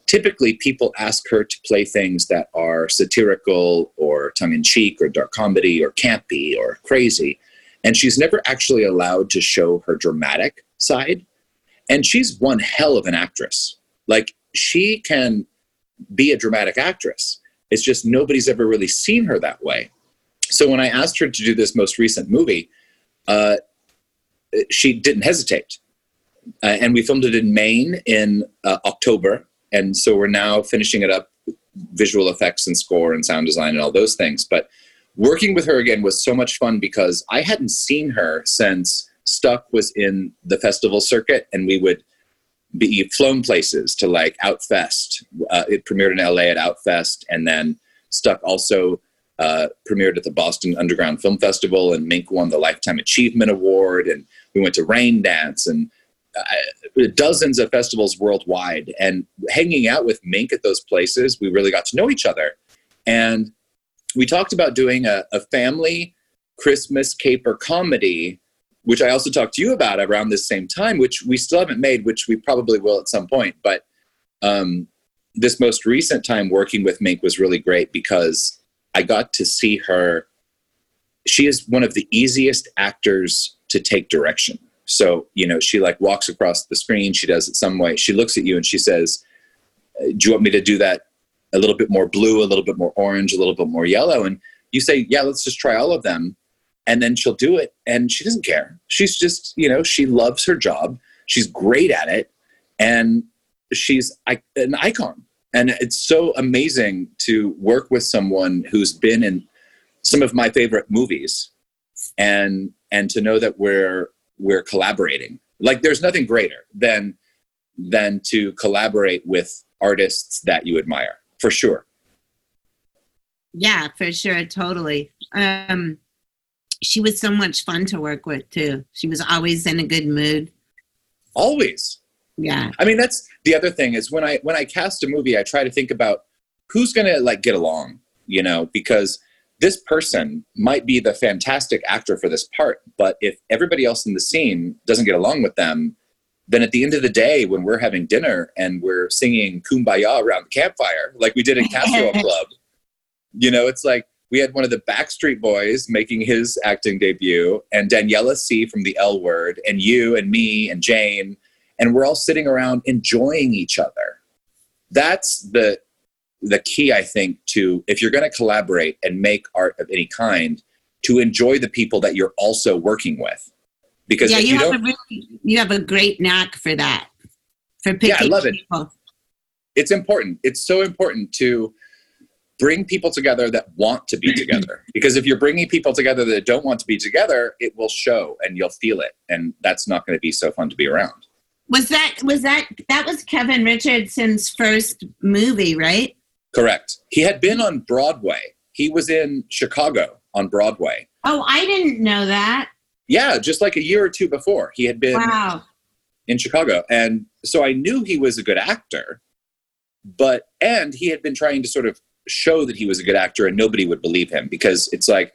Speaker 4: typically people ask her to play things that are satirical or tongue in cheek or dark comedy or campy or crazy. And she's never actually allowed to show her dramatic side. And she's one hell of an actress. Like she can be a dramatic actress. It's just nobody's ever really seen her that way. So when I asked her to do this most recent movie, uh, she didn't hesitate. Uh, and we filmed it in Maine in uh, October. And so we're now finishing it up, visual effects and score and sound design and all those things. But working with her again was so much fun because I hadn't seen her since Stuck was in the festival circuit, and we would be flown places to like Outfest. Uh, it premiered in LA at Outfest, and then Stuck also uh, premiered at the Boston Underground Film Festival, and Mink won the Lifetime Achievement Award, and we went to Raindance and uh, dozens of festivals worldwide. And hanging out with Mink at those places, we really got to know each other. And we talked about doing a, a family Christmas caper comedy, which I also talked to you about around this same time, which we still haven't made, which we probably will at some point. But um, this most recent time working with Mink was really great because I got to see her. She is one of the easiest actors to take direction. So, you know, she like walks across the screen, she does it some way. She looks at you and she says, uh, Do you want me to do that a little bit more blue, a little bit more orange, a little bit more yellow. And you say, yeah, let's just try all of them. And then she'll do it. And she doesn't care. She's just, you know, she loves her job. She's great at it. And she's an icon. And it's so amazing to work with someone who's been in some of my favorite movies and and to know that we're we're collaborating. Like there's nothing greater than than to collaborate with artists that you admire for sure.
Speaker 5: Yeah, for sure, totally. Um, she was so much fun to work with too. She was always in a good mood.
Speaker 4: Always.
Speaker 5: Yeah.
Speaker 4: I mean, that's the other thing is when I when I cast a movie, I try to think about who's going to like get along, you know, because this person might be the fantastic actor for this part, but if everybody else in the scene doesn't get along with them, then at the end of the day, when we're having dinner and we're singing Kumbaya around the campfire, like we did in Casserole Club, you know, it's like we had one of the Backstreet Boys making his acting debut, and Daniela Sea from the L Word, and you and me and Jane, and we're all sitting around enjoying each other. That's the the key, I think, to if you're going to collaborate and make art of any kind, to enjoy the people that you're also working with because
Speaker 5: yeah, you, you, have a really, you have a great knack for that. For picking
Speaker 4: yeah, I love
Speaker 5: people.
Speaker 4: it. It's important. It's so important to bring people together that want to be together. Because if you're bringing people together that don't want to be together, it will show and you'll feel it, and that's not going to be so fun to be around.
Speaker 5: Was that was that that was Kevin Richardson's first movie, right?
Speaker 4: Correct. He had been on Broadway. He was in Chicago on Broadway.
Speaker 5: Oh, I didn't know that.
Speaker 4: Yeah, just like a year or two before, he had been
Speaker 5: wow.
Speaker 4: in Chicago, and so I knew he was a good actor. But and he had been trying to sort of show that he was a good actor, and nobody would believe him because it's like,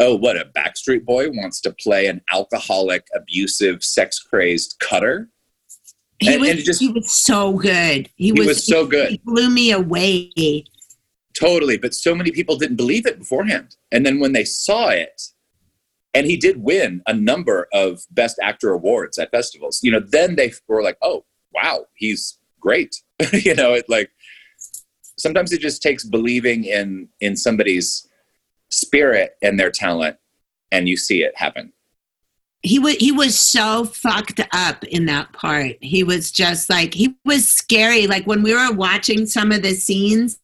Speaker 4: oh, what a Backstreet Boy wants to play an alcoholic, abusive, sex crazed cutter.
Speaker 5: He, and, was, and just, he was so good. He,
Speaker 4: he
Speaker 5: was,
Speaker 4: was, so good.
Speaker 5: He blew me away.
Speaker 4: Totally, but so many people didn't believe it beforehand, and then when they saw it, and he did win a number of best actor awards at festivals you know then they were like oh wow he's great you know it like sometimes it just takes believing in in somebody's spirit and their talent and you see it happen
Speaker 5: he was he was so fucked up in that part. He was just like he was scary. Like when we were watching some of the scenes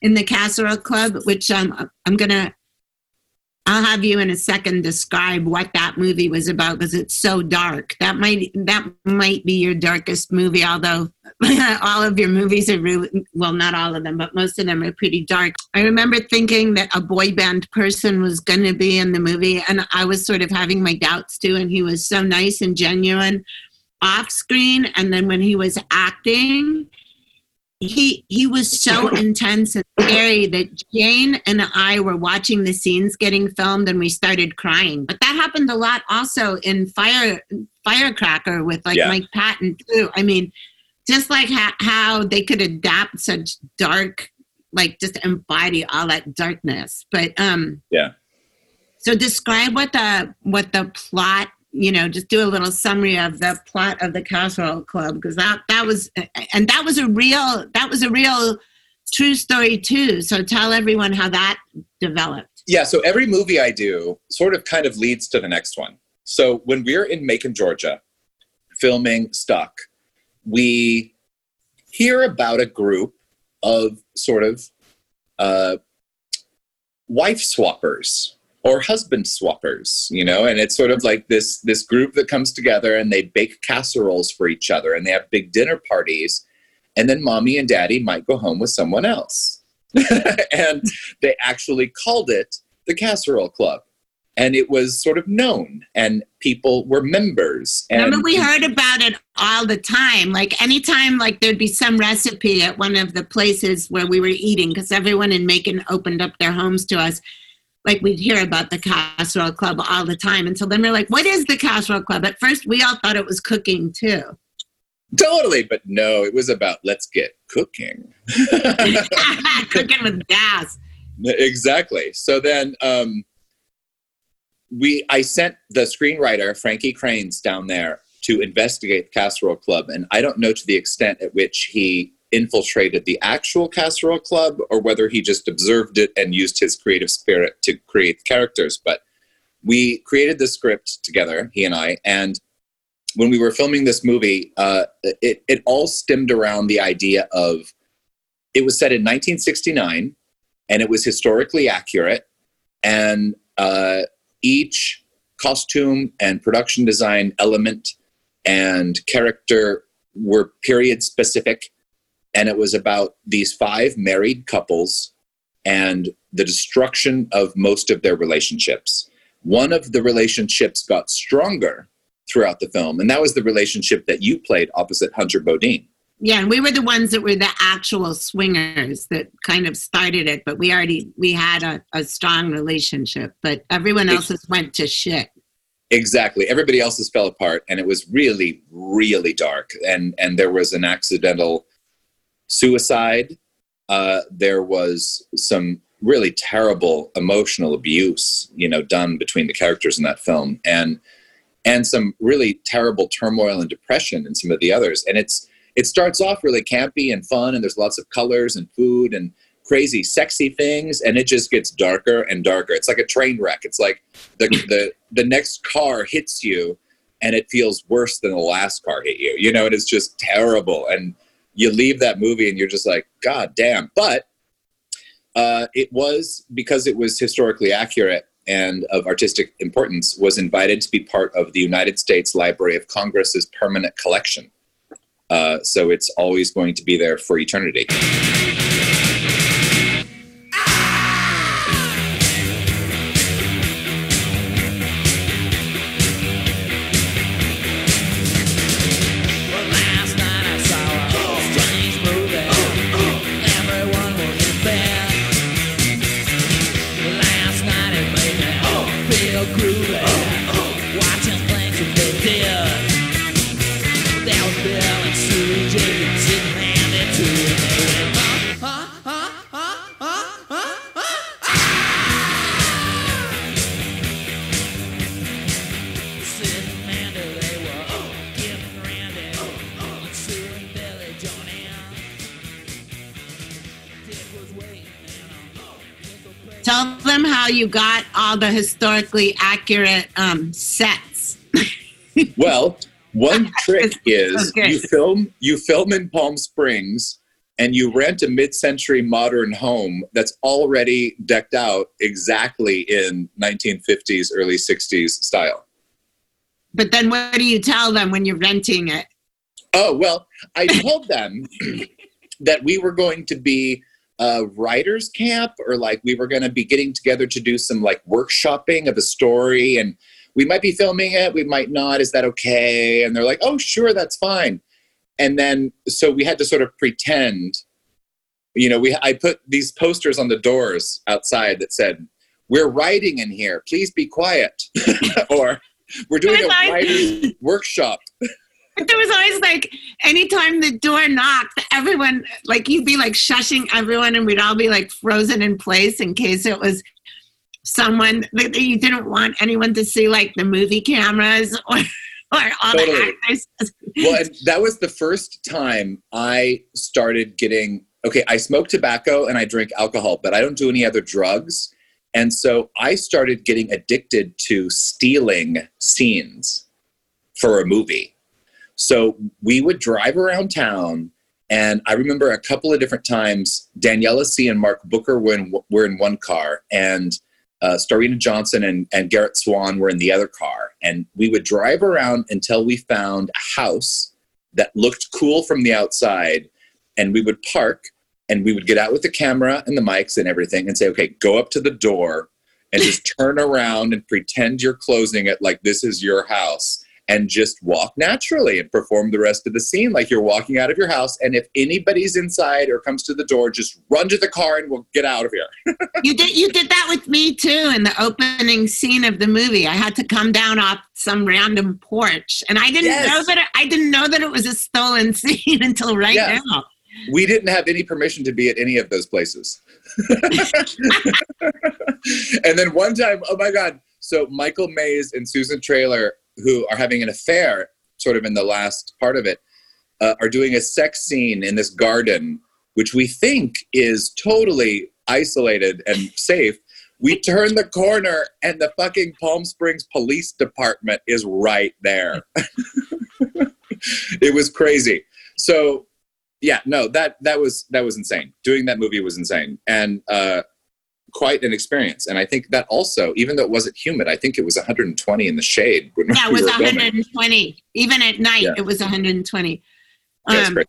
Speaker 5: in the casserole club which um, i'm gonna I'll have you in a second describe what that movie was about because it's so dark. That might that might be your darkest movie, although all of your movies are really well, not all of them, but most of them are pretty dark. I remember thinking that a boy band person was going to be in the movie, and I was sort of having my doubts too. And he was so nice and genuine off screen, and then when he was acting, he he was so intense and scary that Jane and I were watching the scenes getting filmed and we started crying. But that happened a lot also in Fire Firecracker with like yeah. Mike Patton too. I mean, just like how, how they could adapt such dark, like just embody all that darkness. But um,
Speaker 4: yeah.
Speaker 5: So describe what the what the plot you know, just do a little summary of the plot of the Casserole Club because that that was and that was a real that was a real true story too. So tell everyone how that developed.
Speaker 4: Yeah, so every movie I do sort of kind of leads to the next one. So when we're in Macon, Georgia, filming Stuck, we hear about a group of sort of uh, wife swappers or husband swappers you know? And it's sort of like this this group that comes together and they bake casseroles for each other and they have big dinner parties. And then mommy and daddy might go home with someone else. And they actually called it the casserole club. And it was sort of known and people were members and
Speaker 5: remember we heard about it all the time. Like anytime like there'd be some recipe at one of the places where we were eating because everyone in macon opened up their homes to us like we'd hear about the casserole club all the time until then we are like what is the casserole club? At first we all thought it was cooking too.
Speaker 4: Totally but no it was about let's get cooking.
Speaker 5: Cooking with gas.
Speaker 4: Exactly. So then um we i sent the screenwriter frankie Krainz down there to investigate the casserole club and i don't know to the extent at which he infiltrated the actual casserole club or whether he just observed it and used his creative spirit to create characters. But we created the script together he and i and when we were filming this movie uh, it, it all stemmed around the idea of it was set in 1969 and it was historically accurate and uh, each costume and production design element and character were period specific and it was about these five married couples and the destruction of most of their relationships. One of the relationships got stronger throughout the film, and that was the relationship that you played opposite Hunter Bodine.
Speaker 5: Yeah, and we were the ones that were the actual swingers that kind of started it, but we already we had a, a strong relationship, but everyone else's went to shit.
Speaker 4: Exactly. Everybody else's fell apart and it was really, really dark. And and there was an accidental suicide. Uh, there was some really terrible emotional abuse, you know, done between the characters in that film, and and some really terrible turmoil and depression in some of the others. And it's it starts off really campy and fun, and there's lots of colors and food and crazy, sexy things, and it just gets darker and darker. It's like a train wreck. It's like the the the next car hits you, and it feels worse than the last car hit you. You know, it is just terrible and you leave that movie and you're just like, God damn. But uh, it was because it was historically accurate and of artistic importance, was invited to be part of the United States Library of Congress's permanent collection. Uh, so it's always going to be there for eternity.
Speaker 5: You got all the historically accurate um, sets.
Speaker 4: well, one trick is you film you film in Palm Springs and you rent a mid-century modern home that's already decked out exactly in 1950s early 60s style.
Speaker 5: But then what do you tell them when you're renting it?
Speaker 4: Oh, well, I told them that we were going to be a writers camp or like we were going to be getting together to do some like workshopping of a story and we might be filming it we might not is that okay? And they're like oh sure that's fine. And then so we had to sort of pretend you know we i put these posters on the doors outside that said we're writing in here please be quiet. Or we're doing a writers workshop
Speaker 5: there was always like anytime the door knocked, everyone like you'd be like shushing everyone, and we'd all be like frozen in place in case it was someone that you didn't want anyone to see like the movie cameras or or all
Speaker 4: Totally.
Speaker 5: the actors.
Speaker 4: well, and that was the first time I started getting okay. I smoke tobacco and I drink alcohol, but I don't do any other drugs. And so I started getting addicted to stealing scenes for a movie. So we would drive around town, and I remember a couple of different times Daniela Sea. and Mark Booker were in, were in one car, and uh, Starina Johnson and, and Garrett Swan were in the other car. And we would drive around until we found a house that looked cool from the outside. And we would park and we would get out with the camera and the mics and everything and say, okay, go up to the door and just turn around and pretend you're closing it like this is your house and just walk naturally and perform the rest of the scene like you're walking out of your house. And if anybody's inside or comes to the door, just run to the car and we'll get out of here.
Speaker 5: You did you did that with me too in the opening scene of the movie. I had to come down off some random porch, and I didn't
Speaker 4: Yes.
Speaker 5: know that it, I didn't know that it was a stolen scene until right
Speaker 4: Yeah.
Speaker 5: now.
Speaker 4: we didn't have any permission to be at any of those places. and then one time, oh my God. So Michael Maize and Susan Traylor, who are having an affair sort of in the last part of it, uh, are doing a sex scene in this garden, which we think is totally isolated and safe. We turn the corner and the fucking Palm Springs Police Department is right there. it was crazy. So yeah no that that was that was insane doing that movie was insane and uh quite an experience and i think that also even though it wasn't humid i think it was 120 in the shade when
Speaker 5: Yeah, it
Speaker 4: we
Speaker 5: was
Speaker 4: were filming.
Speaker 5: 120. Even at night,
Speaker 4: Yeah.
Speaker 5: it was 120.
Speaker 4: Yeah, it's
Speaker 5: Um,
Speaker 4: great.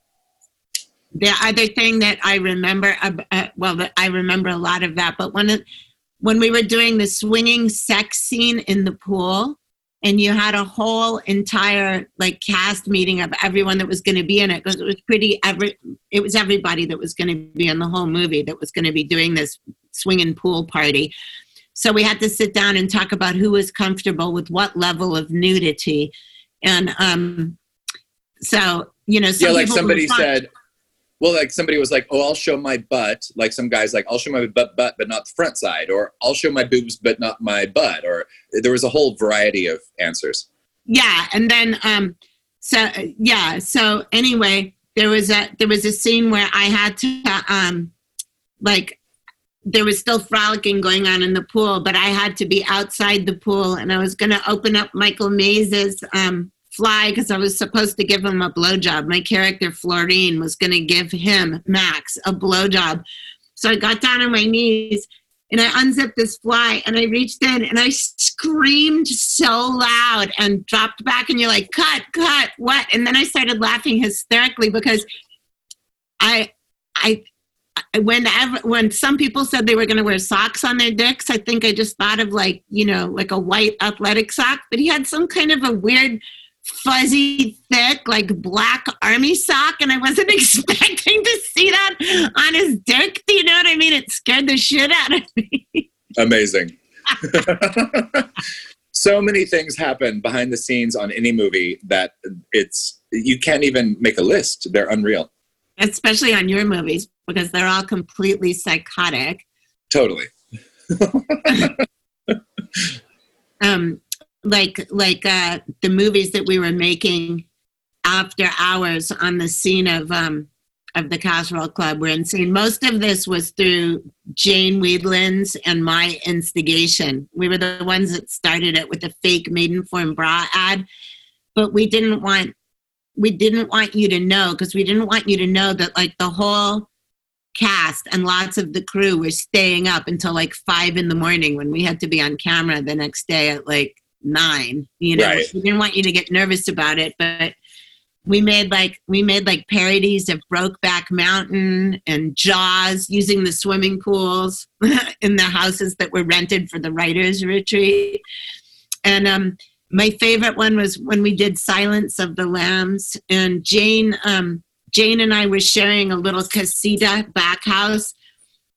Speaker 5: the other thing that I remember, uh, well, I remember a lot of that, but when it, when we were doing the swinging sex scene in the pool, and you had a whole entire like cast meeting of everyone that was going to be in it because it was pretty every it was everybody that was going to be in the whole movie that was going to be doing this swinging pool party. So we had to sit down and talk about who was comfortable with what level of nudity, and um, so you know, some
Speaker 4: yeah like somebody said well like somebody was like oh i'll show my butt. Like some guys like i'll show my butt butt but not the front side or i'll show my boobs but not my butt or there was a whole variety of answers.
Speaker 5: Yeah and then um so yeah so anyway there was a there was a scene where i had to um like there was still frolicking going on in the pool but i had to be outside the pool and i was going to open up michael Maize's um fly because i was supposed to give him a blowjob my character florine was going to give him max a blowjob so i got down on my knees and I unzipped this fly and I reached in and I screamed so loud and dropped back and you're like, cut, cut, what? And then I started laughing hysterically because I, I, I- whenever when some people said they were going to wear socks on their dicks, I think I just thought of like you know like a white athletic sock, but he had some kind of a weird fuzzy thick like black army sock and i wasn't expecting to see that on his dick do you know what i mean it scared the shit out of me
Speaker 4: Amazing. so many things happen behind the scenes on any movie that it's you can't even make a list. They're unreal.
Speaker 5: Especially on your movies because they're all completely psychotic.
Speaker 4: Totally.
Speaker 5: um like like uh the movies that we were making after hours on the scene of um of the casserole club. Were insane most of this was through jane Wiedlin's and my instigation. We were the ones that started it with the fake Maidenform bra ad but we didn't want we didn't want you to know because we didn't want you to know that like the whole cast and lots of the crew were staying up until like five in the morning when we had to be on camera the next day at like nine you know
Speaker 4: Right.
Speaker 5: we didn't want you to get nervous about it but we made like we made like parodies of brokeback mountain and jaws using the swimming pools in the houses that were rented for the writers retreat and um my favorite one was when we did silence of the lambs and jane um jane and i were sharing a little casita back house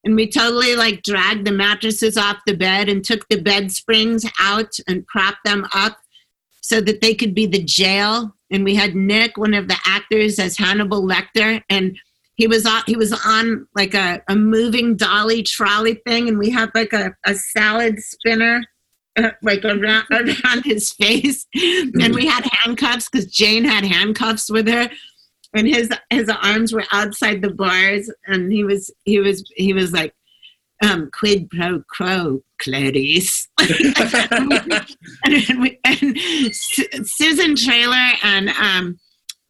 Speaker 5: and we totally like dragged the mattresses off the bed and took the bed springs out and propped them up so that they could be the jail and we had nick one of the actors as hannibal lecter and he was on he was on like a, a moving dolly trolley thing and we had like a, a salad spinner uh, like around, around his face. And we had handcuffs because jane had handcuffs with her. And his his arms were outside the bars. And he was he was he was like um, quid pro quo, Clarice. and, and, and, Susan Traylor and um,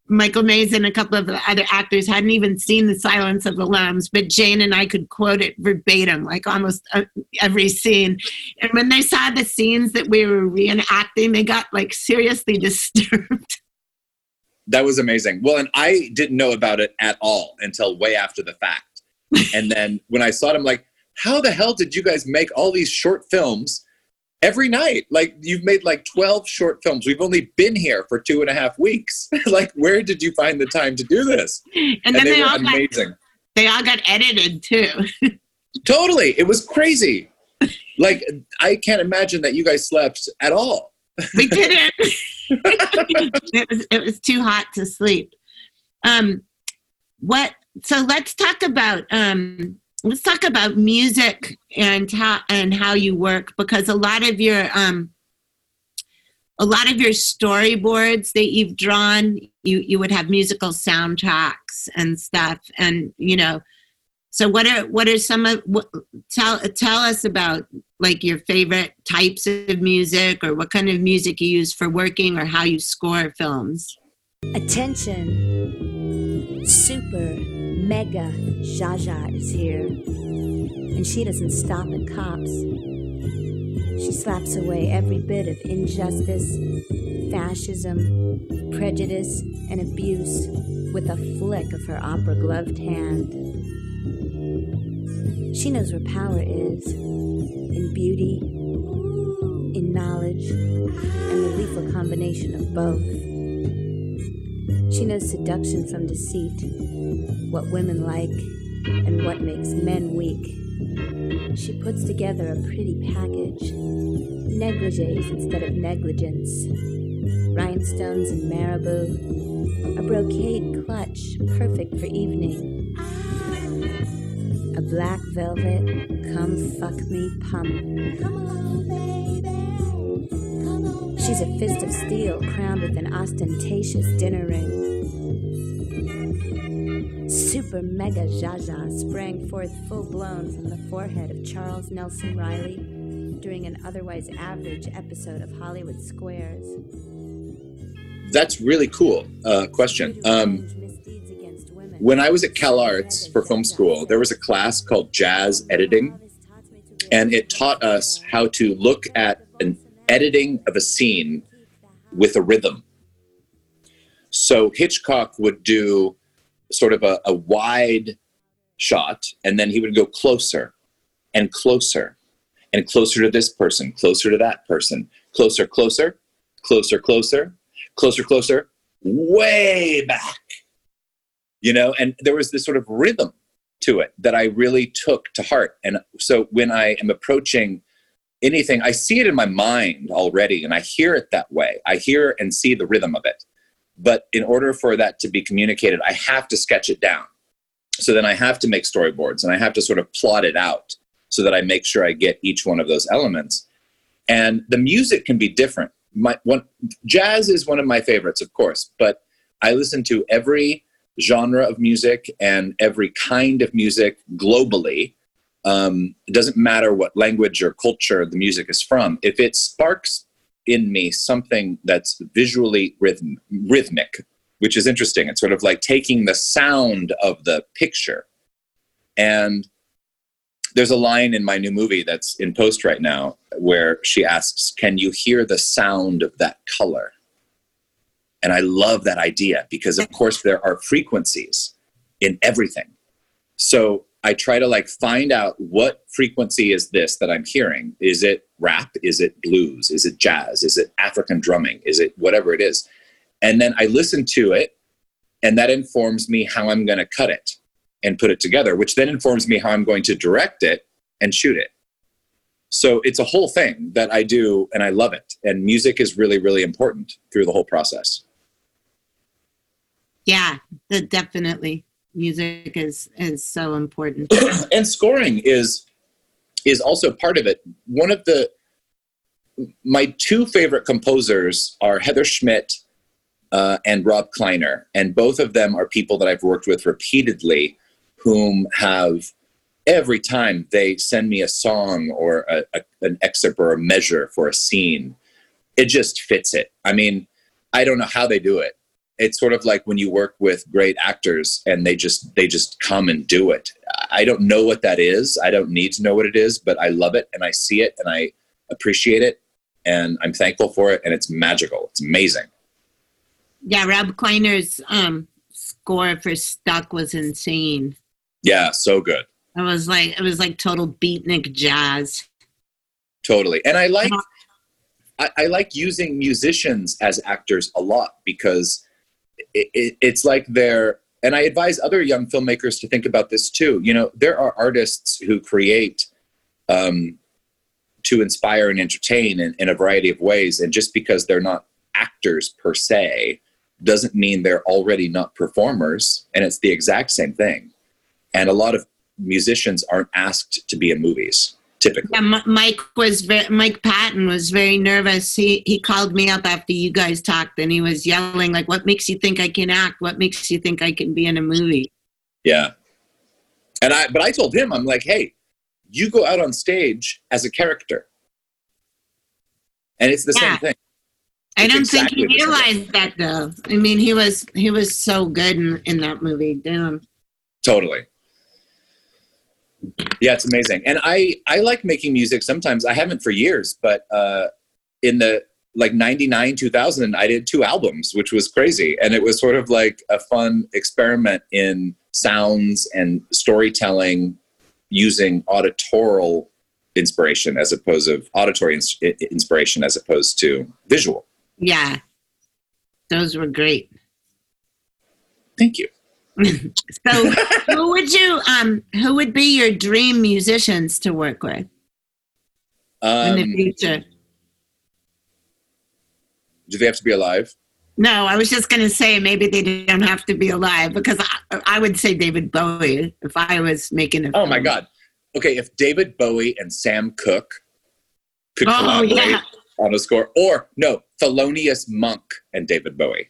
Speaker 5: Michael Maize and a couple of other actors hadn't even seen The Silence of the Lambs, but Jane and I could quote it verbatim, like almost uh, every scene. And when they saw the scenes that we were reenacting, they got like seriously disturbed.
Speaker 4: That was amazing. Well, and I didn't know about it at all until way after the fact. and then when I saw it, I'm like, how the hell did you guys make all these short films every night? Like you've made like 12 short films. We've only been here for two and a half weeks. like where did you find the time to do this?
Speaker 5: And, and then they, they were amazing. Got, they all got edited too.
Speaker 4: totally. It was crazy. Like I can't imagine that you guys slept at all.
Speaker 5: we didn't. it was it was too hot to sleep. Um what so let's talk about um let's talk about music and how and how you work because a lot of your um a lot of your storyboards that you've drawn you you would have musical soundtracks and stuff. And you know so what are what are some of what, tell tell us about like your favorite types of music or what kind of music you use for working or how you score films?
Speaker 3: Attention. Super Mega Jaja is here, and she doesn't stop at cops. She slaps away every bit of injustice, fascism, prejudice, and abuse with a flick of her opera gloved hand. She knows where power is in beauty, in knowledge, and the lethal combination of both. She knows seduction from deceit what women like, and what makes men weak. She puts together a pretty package negligees instead of negligence, rhinestones and marabou, a brocade clutch perfect for evening, a black velvet come fuck me pump. Come along, baby. She's a fist of steel crowned with an ostentatious dinner ring super mega Jaja sprang forth full blown from the forehead of Charles Nelson Reilly during an otherwise average episode of Hollywood Squares.
Speaker 4: That's really cool. Uh, question. Um, when I was at Cal Arts for film school, there was a class called jazz editing, and it taught us how to look at editing of a scene with a rhythm. So Hitchcock would do sort of a, a wide shot, and then he would go closer and closer and closer to this person, closer to that person, closer, closer, closer, closer, closer, closer, way back. You know, and there was this sort of rhythm to it that I really took to heart. And so when I am approaching anything, I see it in my mind already and I hear it that way. I hear and see the rhythm of it. But in order for that to be communicated, I have to sketch it down. So then I have to make storyboards and I have to sort of plot it out so that I make sure I get each one of those elements. And the music can be different. My one jazz is one of my favorites, of course, but I listen to every genre of music and every kind of music globally. Um, it doesn't matter what language or culture the music is from. If it sparks in me something that's visually rhythm, rhythmic, which is interesting. It's sort of like taking the sound of the picture. And there's a line in my new movie that's in post right now where she asks, Can you hear the sound of that color? And I love that idea because, of course, there are frequencies in everything. So I try to like find out what frequency is this that I'm hearing. Is it rap? Is it blues? Is it jazz? Is it African drumming? Is it whatever it is? And then I listen to it, and that informs me how I'm going to cut it and put it together, which then informs me how I'm going to direct it and shoot it. So it's a whole thing that I do, and I love it. And music is really, really important through the whole process.
Speaker 5: Yeah, definitely. Music is is so important.
Speaker 4: and scoring is is also part of it. One of the my two favorite composers are Heather Schmidt uh, and Rob Kleiner, and both of them are people that I've worked with repeatedly, whom have every time they send me a song or a, a, an excerpt or a measure for a scene, it just fits it. I mean, I don't know how they do it. It's sort of like when you work with great actors and they just they just come and do it. I don't know what that is. I don't need to know what it is, but I love it and I see it and I appreciate it and I'm thankful for it and it's magical. It's amazing.
Speaker 5: Yeah, Rob Kleiner's um, score for Stuck was insane.
Speaker 4: Yeah, so good.
Speaker 5: It was like it was like total beatnik jazz.
Speaker 4: Totally. And I like I, I like using musicians as actors a lot because it, it, it's like they're and I advise other young filmmakers to think about this too. You know, there are artists who create um, to inspire and entertain in, in a variety of ways, and just because they're not actors per se doesn't mean they're already not performers, and it's the exact same thing. And a lot of musicians aren't asked to be in movies typically.
Speaker 5: Yeah, Mike was Mike Patton was very nervous. He he called me up after you guys talked, and he was yelling like, "What makes you think I can act? What makes you think I can be in a movie?"
Speaker 4: Yeah. And I but I told him I'm like, "Hey, you go out on stage as a character." And it's the
Speaker 5: Yeah.
Speaker 4: same thing.
Speaker 5: I don't
Speaker 4: exactly
Speaker 5: think he realized that though. I mean, he was he was so good in, in that movie. Damn.
Speaker 4: Totally. Yeah, it's amazing. And I I like making music sometimes. I haven't for years, but uh in the like 99 2000 I did two albums, which was crazy and it was sort of like a fun experiment in sounds and storytelling using auditorial inspiration as opposed of auditory ins- inspiration as opposed to visual.
Speaker 5: Yeah, those were great.
Speaker 4: Thank you.
Speaker 5: So, who would you um who would be your dream musicians to work with in the
Speaker 4: Um,
Speaker 5: future?
Speaker 4: do they have to be alive?
Speaker 5: No, I was just going to say maybe they don't have to be alive because I, I would say David Bowie if I was making a.
Speaker 4: Oh my. God. Okay, if David Bowie and Sam Cooke could
Speaker 5: Oh
Speaker 4: collaborate
Speaker 5: yeah,
Speaker 4: on a score, or no, Thelonious Monk and David Bowie,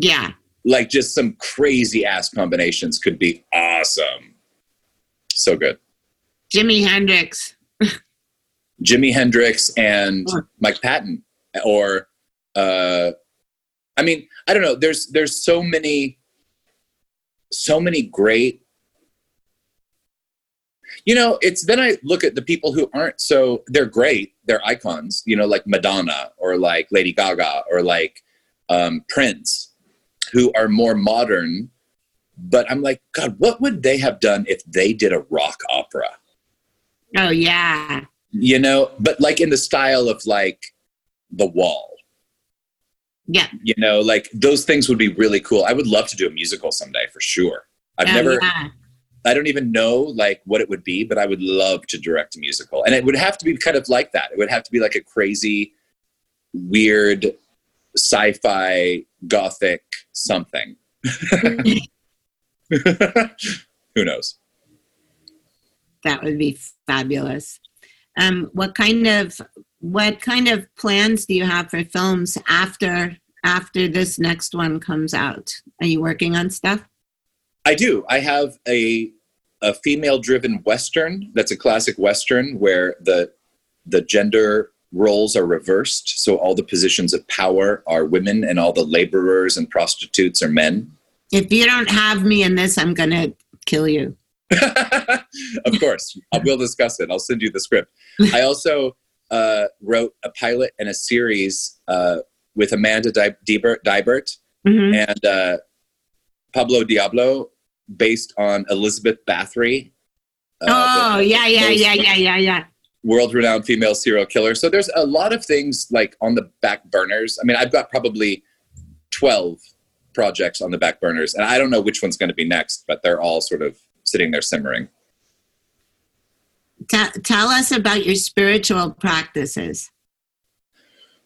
Speaker 5: yeah.
Speaker 4: Like just some crazy ass combinations could be awesome. So good.
Speaker 5: Jimi Hendrix.
Speaker 4: Jimi Hendrix and
Speaker 5: Sure.
Speaker 4: Mike Patton, or uh, I mean, I don't know. There's there's so many, so many great. You know, it's then I look at the people who aren't so they're great, they're icons. You know, like Madonna or like Lady Gaga or like um, Prince, who are more modern. But I'm like, God, what would they have done if they did a rock opera?
Speaker 5: Oh yeah,
Speaker 4: you know but like in the style of like the wall
Speaker 5: yeah.
Speaker 4: you know like those things would be really cool i would love to do a musical someday for sure i've
Speaker 5: oh,
Speaker 4: never
Speaker 5: Yeah.
Speaker 4: i don't even know like what it would be but i would love to direct a musical and it would have to be kind of like that it would have to be like a crazy weird sci-fi gothic something who knows
Speaker 5: That would be fabulous. Um, what kind of what kind of plans do you have for films after after this next one comes out? Are you working on stuff?
Speaker 4: I do. I have a a female driven western that's a classic western where the the gender roles are reversed so all the positions of power are women and all the laborers and prostitutes are men
Speaker 5: If you don't have me in this, I'm gonna kill you.
Speaker 4: of course we'll discuss it i'll send you the script i also uh, wrote a pilot and a series uh, with amanda Di- Diebert, Dibert
Speaker 5: Mhm.
Speaker 4: and uh, Pablo Diablo, based on Elizabeth Bathory. uh,
Speaker 5: oh
Speaker 4: the
Speaker 5: yeah, yeah,
Speaker 4: most
Speaker 5: yeah, yeah, yeah, yeah.
Speaker 4: World-renowned female serial killer. So there's a lot of things like on the back burners. I mean, I've got probably twelve projects on the back burners, and I don't know which one's going to be next, but they're all sort of sitting there simmering.
Speaker 5: Tell tell us about your spiritual practices.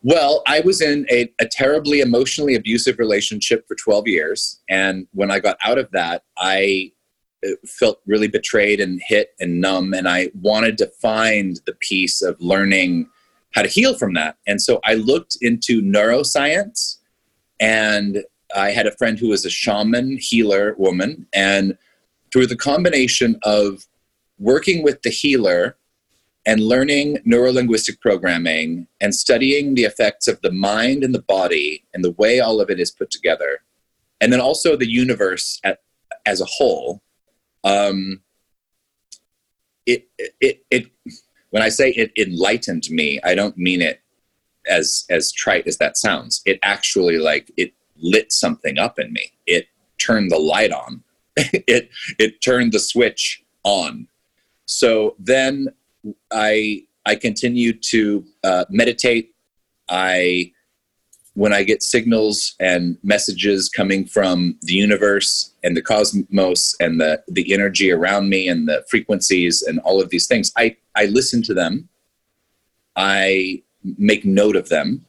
Speaker 4: Well, I was in a, a terribly emotionally abusive relationship for 12 years. And when I got out of that, I uh, felt really betrayed and hit and numb. And I wanted to find the piece of learning how to heal from that. And so I looked into neuroscience and I had a friend who was a shaman healer woman. And through the combination of working with the healer and learning neurolinguistic programming and studying the effects of the mind and the body and the way all of it is put together, and then also the universe at, as a whole, um, it, it, it, when I say it enlightened me, I don't mean it as as trite as that sounds. It actually like it lit something up in me. It turned the light on. it it turned the switch on. So then I I continue to uh, meditate. I when I get signals and messages coming from the universe and the cosmos and the the energy around me and the frequencies and all of these things, I I listen to them. I make note of them.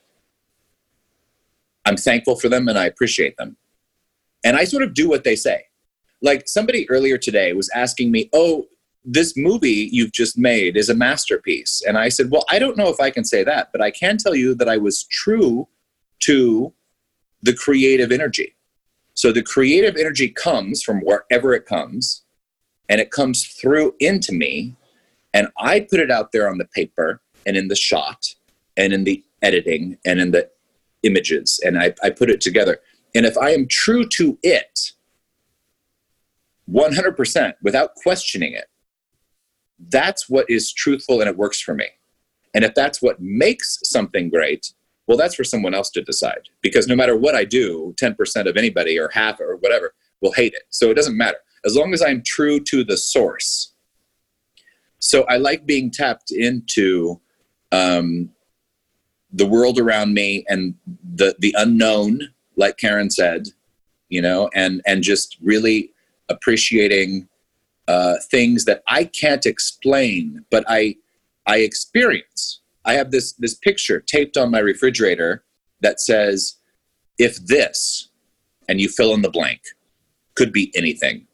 Speaker 4: I'm thankful for them and I appreciate them. And I sort of do what they say. Like somebody earlier today was asking me, "Oh, this movie you've just made is a masterpiece. And I said, Well, I don't know if I can say that, but I can tell you that I was true to the creative energy. So the creative energy comes from wherever it comes, and it comes through into me. And I put it out there on the paper and in the shot and in the editing and in the images, and I, I put it together. And if I am true to it, 100% without questioning it, that's what is truthful and it works for me. And if that's what makes something great, well, that's for someone else to decide. Because no matter what I do, 10% of anybody or half or whatever will hate it. So it doesn't matter. As long as I'm true to the source. So I like being tapped into um, the world around me and the, the unknown, like Karen said, you know, and, and just really appreciating uh, things that I can't explain, but I I experience. I have this this picture taped on my refrigerator that says, "If this," and you fill in the blank, could be anything,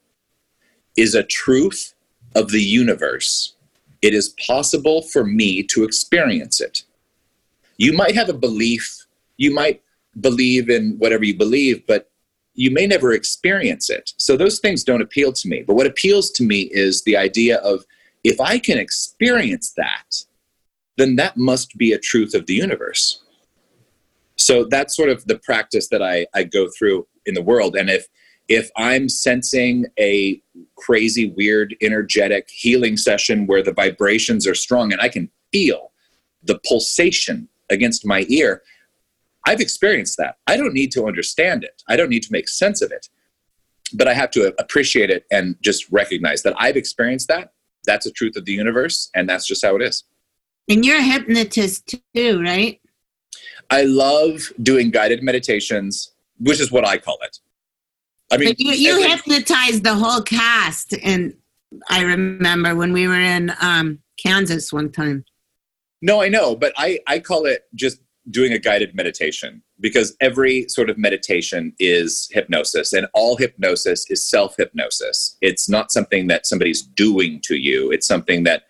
Speaker 4: is a truth of the universe. It is possible for me to experience it. You might have a belief. You might believe in whatever you believe, but you may never experience it. So those things don't appeal to me. But what appeals to me is the idea of if I can experience that, then that must be a truth of the universe. So that's sort of the practice that I, I go through in the world. And if if I'm sensing a crazy, weird, energetic healing session where the vibrations are strong and I can feel the pulsation against my ear, I've experienced that. I don't need to understand it. I don't need to make sense of it. But I have to appreciate it and just recognize that I've experienced that. That's a truth of the universe, and that's just how it is.
Speaker 7: And you're a hypnotist too, right?
Speaker 4: I love doing guided meditations, which is what I call it. I mean,
Speaker 7: but you, you hypnotized the whole cast, and I remember when we were in um, Kansas one time.
Speaker 4: No, I know, but I I call it just doing a guided meditation because every sort of meditation is hypnosis and all hypnosis is self hypnosis. It's not something that somebody's doing to you, it's something that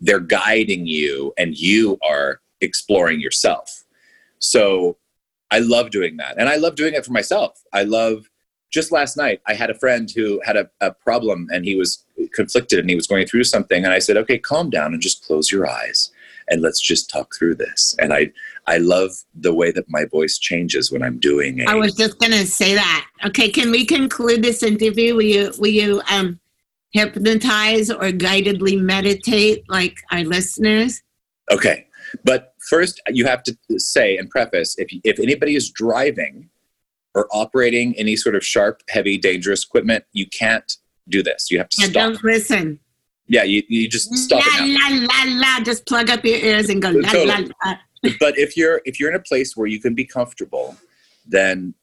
Speaker 4: they're guiding you and you are exploring yourself. So I love doing that. And I love doing it for myself. I love just last night, I had a friend who had a, a problem and he was conflicted and he was going through something. And I said, okay, calm down and just close your eyes and let's just talk through this. And I, I love the way that my voice changes when I'm doing it.
Speaker 7: I was just going to say that. Okay, can we conclude this interview? Will you, will you um, hypnotize or guidedly meditate like our listeners?
Speaker 4: Okay, but first you have to say and preface if if anybody is driving or operating any sort of sharp, heavy, dangerous equipment, you can't do this. You have to
Speaker 7: yeah,
Speaker 4: stop.
Speaker 7: Don't listen.
Speaker 4: Yeah, you, you just stop
Speaker 7: la. La la la. Just plug up your ears and go la
Speaker 4: Totally.
Speaker 7: la la.
Speaker 4: but if you're if you're in a place where you can be comfortable, then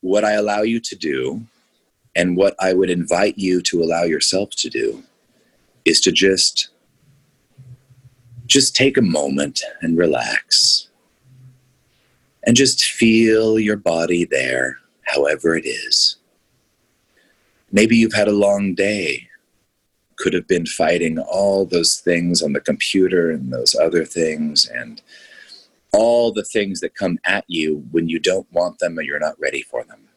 Speaker 4: what I allow you to do and what I would invite you to allow yourself to do is to just just take a moment and relax. And just feel your body there, however it is. Maybe you've had a long day, could have been fighting all those things on the computer and those other things, and all the things that come at you when you don't want them or you're not ready for them.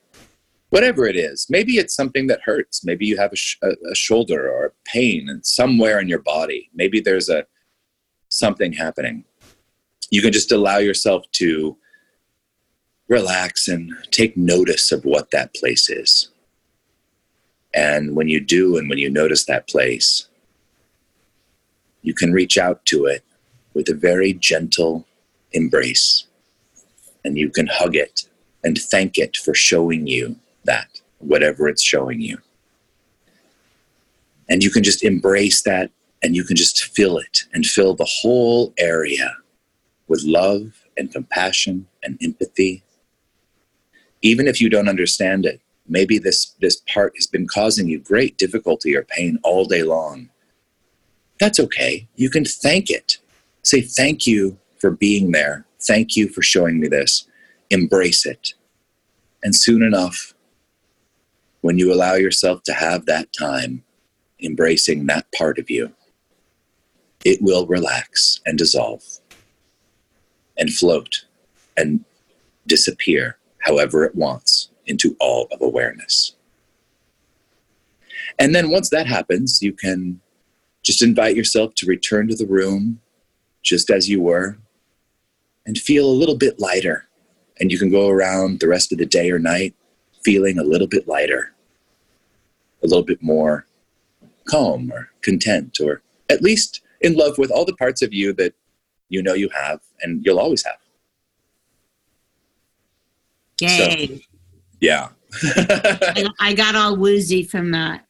Speaker 4: Whatever it is, maybe it's something that hurts. Maybe you have a, sh- a, shoulder or a pain somewhere in your body. Maybe there's a something happening. You can just allow yourself to relax and take notice of what that place is. And when you do, and when you notice that place, you can reach out to it with a very gentle embrace. And you can hug it and thank it for showing you that, whatever it's showing you. And you can just embrace that and you can just fill it and fill the whole area with love and compassion and empathy. Even if you don't understand it, maybe this, this part has been causing you great difficulty or pain all day long. That's okay. You can thank it. Say, Thank you for being there. Thank you for showing me this. Embrace it. And soon enough, when you allow yourself to have that time embracing that part of you, it will relax and dissolve and float and disappear however it wants into all of awareness. And then once that happens, you can just invite yourself to return to the room just as you were and feel a little bit lighter. And you can go around the rest of the day or night feeling a little bit lighter, a little bit more calm or content, or at least in love with all the parts of you that you know you have and you'll always have.
Speaker 5: Yay.
Speaker 4: So, yeah.
Speaker 5: I, I got all woozy from that.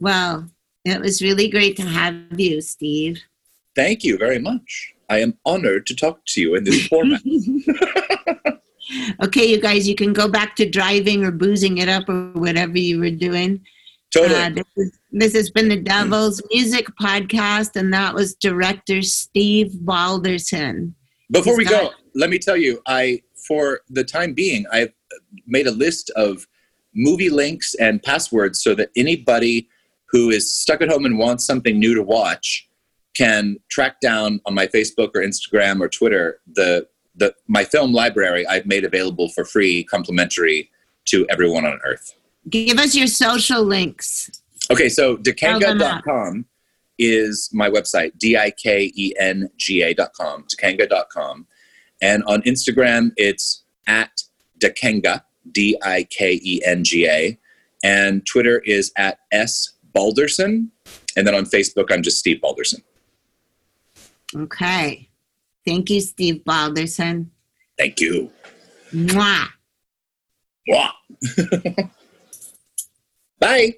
Speaker 5: Well, it was really great to have you, Steve.
Speaker 4: Thank you very much. I am honored to talk to you in this format.
Speaker 5: okay, you guys, you can go back to driving or boozing it up or whatever you were doing.
Speaker 4: Totally.
Speaker 5: Uh, this, is, this has been the Devil's Music Podcast, and that was director Steve Balderson.
Speaker 4: Before we
Speaker 5: He's
Speaker 4: go, let me tell you, I for the time being, I've made a list of movie links and passwords so that anybody who is stuck at home and wants something new to watch can track down on my Facebook or Instagram or Twitter the the my film library I've made available for free, complimentary to everyone on Earth.
Speaker 5: Give us your social links.
Speaker 4: Okay, so
Speaker 5: Spell them out.
Speaker 4: dikenga.com is my website, D I K E N G A.com, dikenga.com. And on Instagram, it's at dikenga, D I K E N G A. And Twitter is at S Balderson. And then on Facebook, I'm just Steve Balderson.
Speaker 5: Okay. Thank you, Steve Balderson.
Speaker 4: Thank you.
Speaker 5: Mwah.
Speaker 4: Mwah. Bye.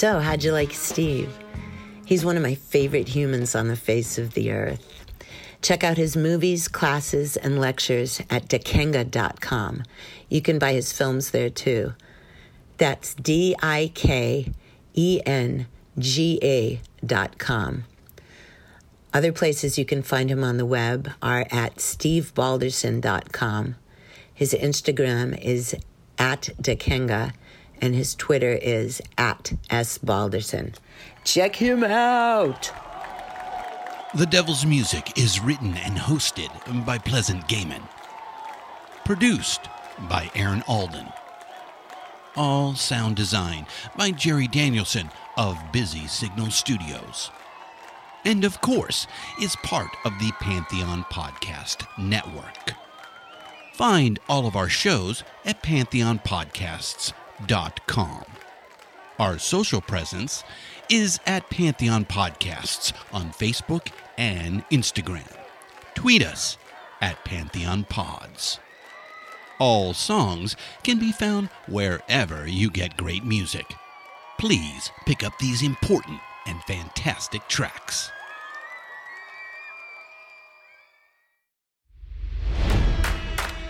Speaker 3: So, how'd you like Steve? He's one of my favorite humans on the face of the earth. Check out his movies, classes, and lectures at dikenga.com. You can buy his films there too. That's D I K E N G A dot com. Other places you can find him on the web are at stevebalderson.com. His Instagram is at Dikenga, and his Twitter is at S. Balderson. Check him out!
Speaker 2: The Devil's Music is written and hosted by Pleasant Gehman. Produced by Aaron Alden. All sound design by Jerry Danielson of Busy Signal Studios. And of course, is part of the Pantheon Podcast Network. Find all of our shows at pantheonpodcasts.com. Our social presence is at Pantheon Podcasts on Facebook and Instagram. Tweet us at Pantheon Pods. All songs can be found wherever you get great music. Please pick up these important and fantastic tracks.